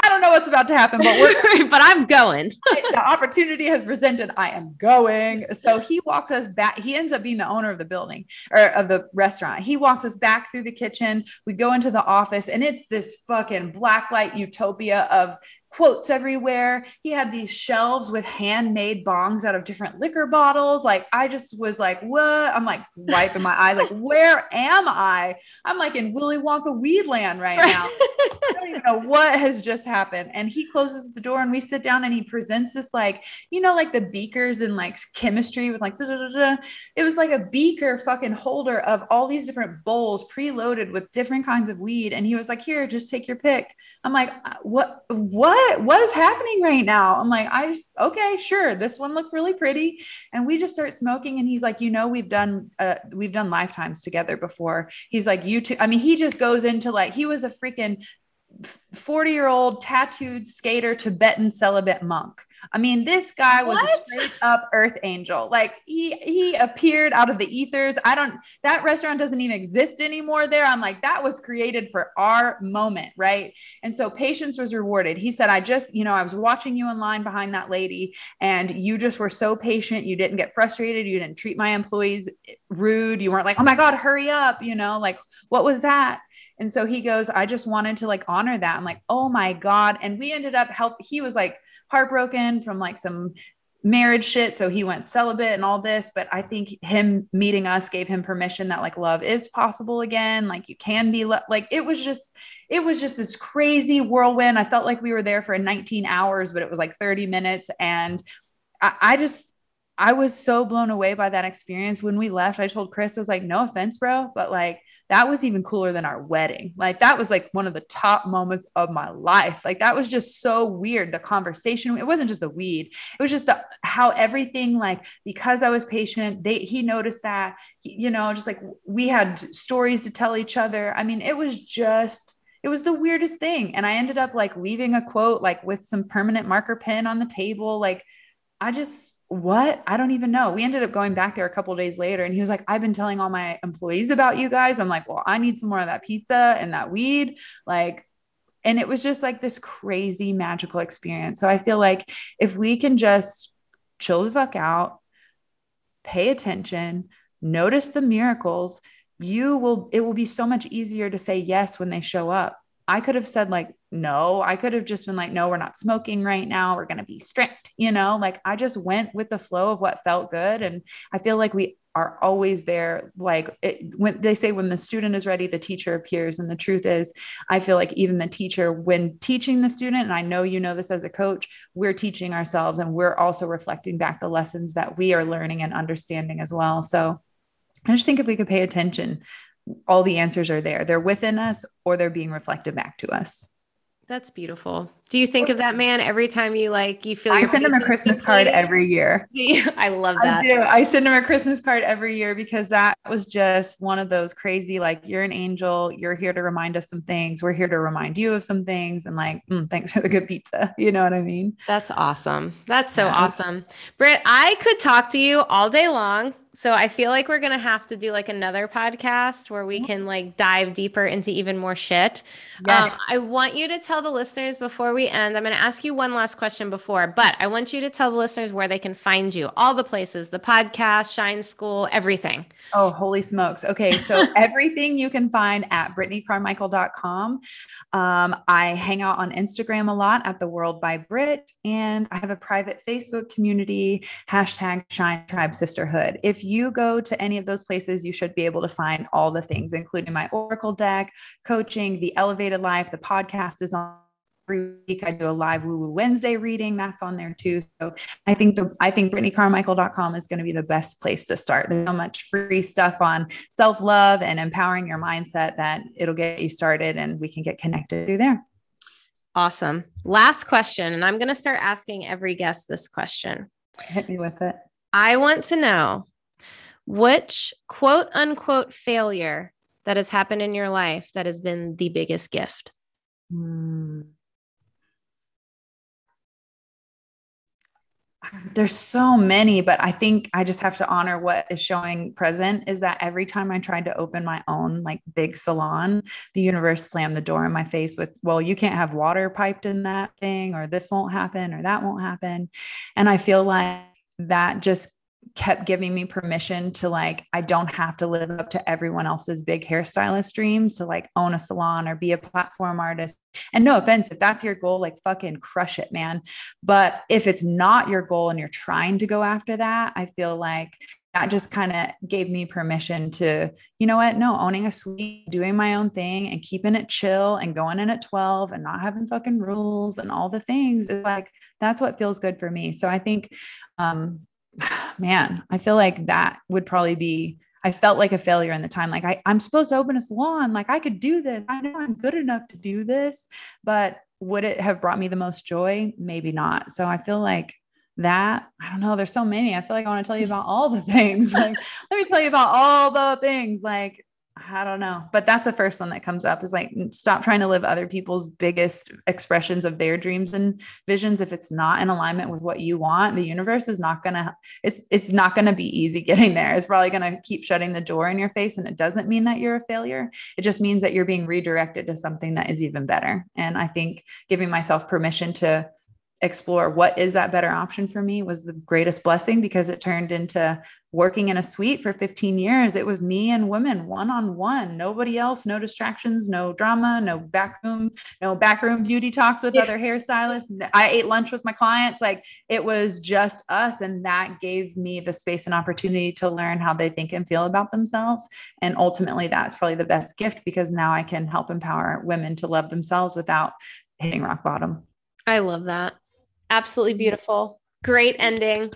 I don't know what's about to happen, but we're but I'm going. the opportunity has presented. I am going. So he walks us back. He ends up being the owner of the building or of the restaurant. He walks us back through the kitchen. We go into the office, and it's this fucking blacklight utopia of quotes everywhere. He had these shelves with handmade bongs out of different liquor bottles. Like I just was like, what? I'm like wiping my eye, like, where am I? I'm like in Willy Wonka Weedland right now. I don't even know what has just happened. And he closes the door and we sit down and he presents this like, you know, like the beakers and like chemistry with like, da, da, da, it was like a beaker fucking holder of all these different bowls preloaded with different kinds of weed. And he was like, here, just take your pick. I'm like, uh, what what, what, what is happening right now? I'm like, I just, okay, sure. This one looks really pretty. And we just start smoking. And he's like, you know, we've done, uh, we've done lifetimes together before. He's like, you too. I mean, he just goes into like, he was a freaking 40 year old tattooed skater Tibetan celibate monk. I mean, this guy was what? a straight up earth angel. Like he he appeared out of the ethers. I don't that restaurant doesn't even exist anymore there. I'm like that was created for our moment, right? And so patience was rewarded. He said, "I just, you know, I was watching you in line behind that lady and you just were so patient. You didn't get frustrated. You didn't treat my employees rude. You weren't like, "Oh my god, hurry up," you know, like what was that? And so he goes, I just wanted to like honor that. I'm like, oh my God. And we ended up help. He was like heartbroken from like some marriage shit. So he went celibate and all this. But I think him meeting us gave him permission that like love is possible again. Like you can be lo- like, it was just, it was just this crazy whirlwind. I felt like we were there for 19 hours, but it was like 30 minutes. And I, I just, I was so blown away by that experience. When we left, I told Chris, I was like, no offense, bro, but like that was even cooler than our wedding. Like that was like one of the top moments of my life. Like that was just so weird. The conversation, it wasn't just the weed. It was just the how everything like because I was patient, they he noticed that, you know, just like we had stories to tell each other. I mean, it was just it was the weirdest thing. And I ended up like leaving a quote like with some permanent marker pen on the table like I just what? I don't even know. We ended up going back there a couple days later and he was like, I've been telling all my employees about you guys. I'm like, well, I need some more of that pizza and that weed. Like, and it was just like this crazy magical experience. So I feel like if we can just chill the fuck out, pay attention, notice the miracles, you will, it will be so much easier to say yes when they show up. I could have said, like, no, I could have just been like, no, we're not smoking right now. We're going to be strict, you know, like I just went with the flow of what felt good. And I feel like we are always there. Like it, when they say, when the student is ready, the teacher appears. And the truth is, I feel like even the teacher, when teaching the student, and I know you know this as a coach, we're teaching ourselves and we're also reflecting back the lessons that we are learning and understanding as well. So I just think if we could pay attention all the answers are there. They're within us or they're being reflected back to us. That's beautiful. Do you think of that man every time you like you feel? I send him a Christmas card every year. I love that. I do. I send him a Christmas card every year because that was just one of those crazy. Like you're an angel. You're here to remind us some things. We're here to remind you of some things. And like, mm, thanks for the good pizza. You know what I mean? That's awesome. That's so yeah. awesome, Britt. I could talk to you all day long So I feel like we're gonna have to do like another podcast where we can like dive deeper into even more shit. Yes. Um, I want you to tell the listeners before we end. I'm gonna ask you one last question before, but I want you to tell the listeners where they can find you, all the places, the podcast, Shine School, everything. Oh, holy smokes! Okay, so everything you can find at BrittanyCarmichael.com. Um, I hang out on Instagram a lot at the World by Brit, and I have a private Facebook community hashtag Shine Tribe Sisterhood. If you go to any of those places, you should be able to find all the things, including my Oracle deck, coaching, the elevated life, the podcast is on every week I do a live Woo Woo Wednesday reading. That's on there too. So I think the I think BrittanyCarmichael.com is going to be the best place to start. There's so much free stuff on self-love and empowering your mindset that it'll get you started and we can get connected through there. Awesome. Last question. And I'm going to start asking every guest this question. Hit me with it. I want to know which quote unquote failure that has happened in your life that has been the biggest gift? Hmm. There's so many, but I think I just have to honor what is showing present is that every time I tried to open my own like big salon, the universe slammed the door in my face with, well, you can't have water piped in that thing, or this won't happen, or that won't happen. And I feel like that just kept giving me permission to like I don't have to live up to everyone else's big hairstylist dreams to like own a salon or be a platform artist. And no offense, if that's your goal, like fucking crush it, man. But if it's not your goal and you're trying to go after that, I feel like that just kind of gave me permission to, you know what? No, owning a suite, doing my own thing and keeping it chill and going in at 12 and not having fucking rules and all the things is like, that's what feels good for me. So I think um, man, I feel like that would probably be. I felt like a failure in the time. Like I, I'm supposed to open a salon. Like I could do this. I know I'm good enough to do this, but would it have brought me the most joy? Maybe not. So I feel like that I don't know. There's so many. I feel like I want to tell you about all the things. Like, let me tell you about all the things. Like, I don't know, but that's the first one that comes up is like stop trying to live other people's biggest expressions of their dreams and visions if it's not in alignment with what you want. The universe is not going to it's it's not going to be easy getting there. It's probably going to keep shutting the door in your face and it doesn't mean that you're a failure. It just means that you're being redirected to something that is even better. And I think giving myself permission to explore what is that better option for me was the greatest blessing because it turned into working in a suite for 15 years. It was me and women one on one nobody else no distractions no drama no backroom no backroom beauty talks with yeah. other hairstylists. I ate lunch with my clients. Like it was just us and that gave me the space and opportunity to learn how they think and feel about themselves. And ultimately that's probably the best gift because now i can help empower women to love themselves without hitting rock bottom. I love that Absolutely beautiful. Great ending.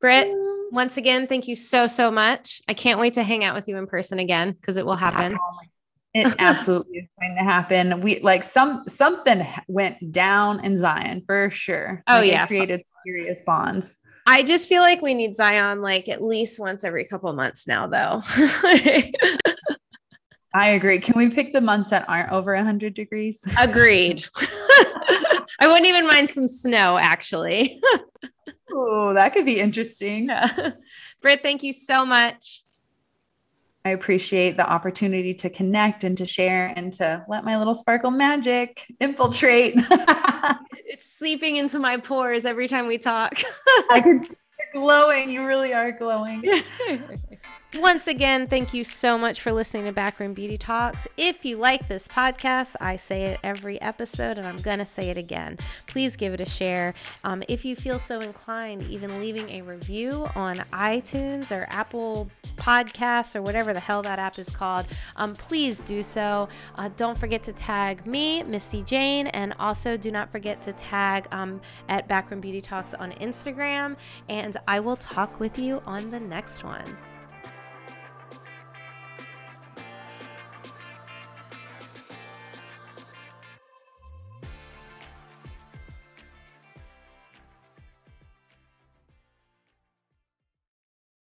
Britt, once again, thank you so, so much. I can't wait to hang out with you in person again because it will happen. It absolutely is going to happen. We like some something went down in Zion for sure. Oh like, yeah, created serious bonds. I just feel like we need Zion like at least once every couple months now, though. I agree. Can we pick the months that aren't over 100 degrees? Agreed. I wouldn't even mind some snow, actually. oh, that could be interesting. Yeah. Britt, thank you so much. I appreciate the opportunity to connect and to share and to let my little sparkle magic infiltrate. it's sleeping into my pores every time we talk. I can see you're glowing. You really are glowing. Once again, thank you so much for listening to Backroom Beauty Talks. If you like this podcast, I say it every episode and I'm going to say it again. Please give it a share. Um, if you feel so inclined, even leaving a review on iTunes or Apple Podcasts or whatever the hell that app is called, um, please do so. Uh, don't forget to tag me, Misty Jane, and also do not forget to tag um, at Backroom Beauty Talks on Instagram. And I will talk with you on the next one.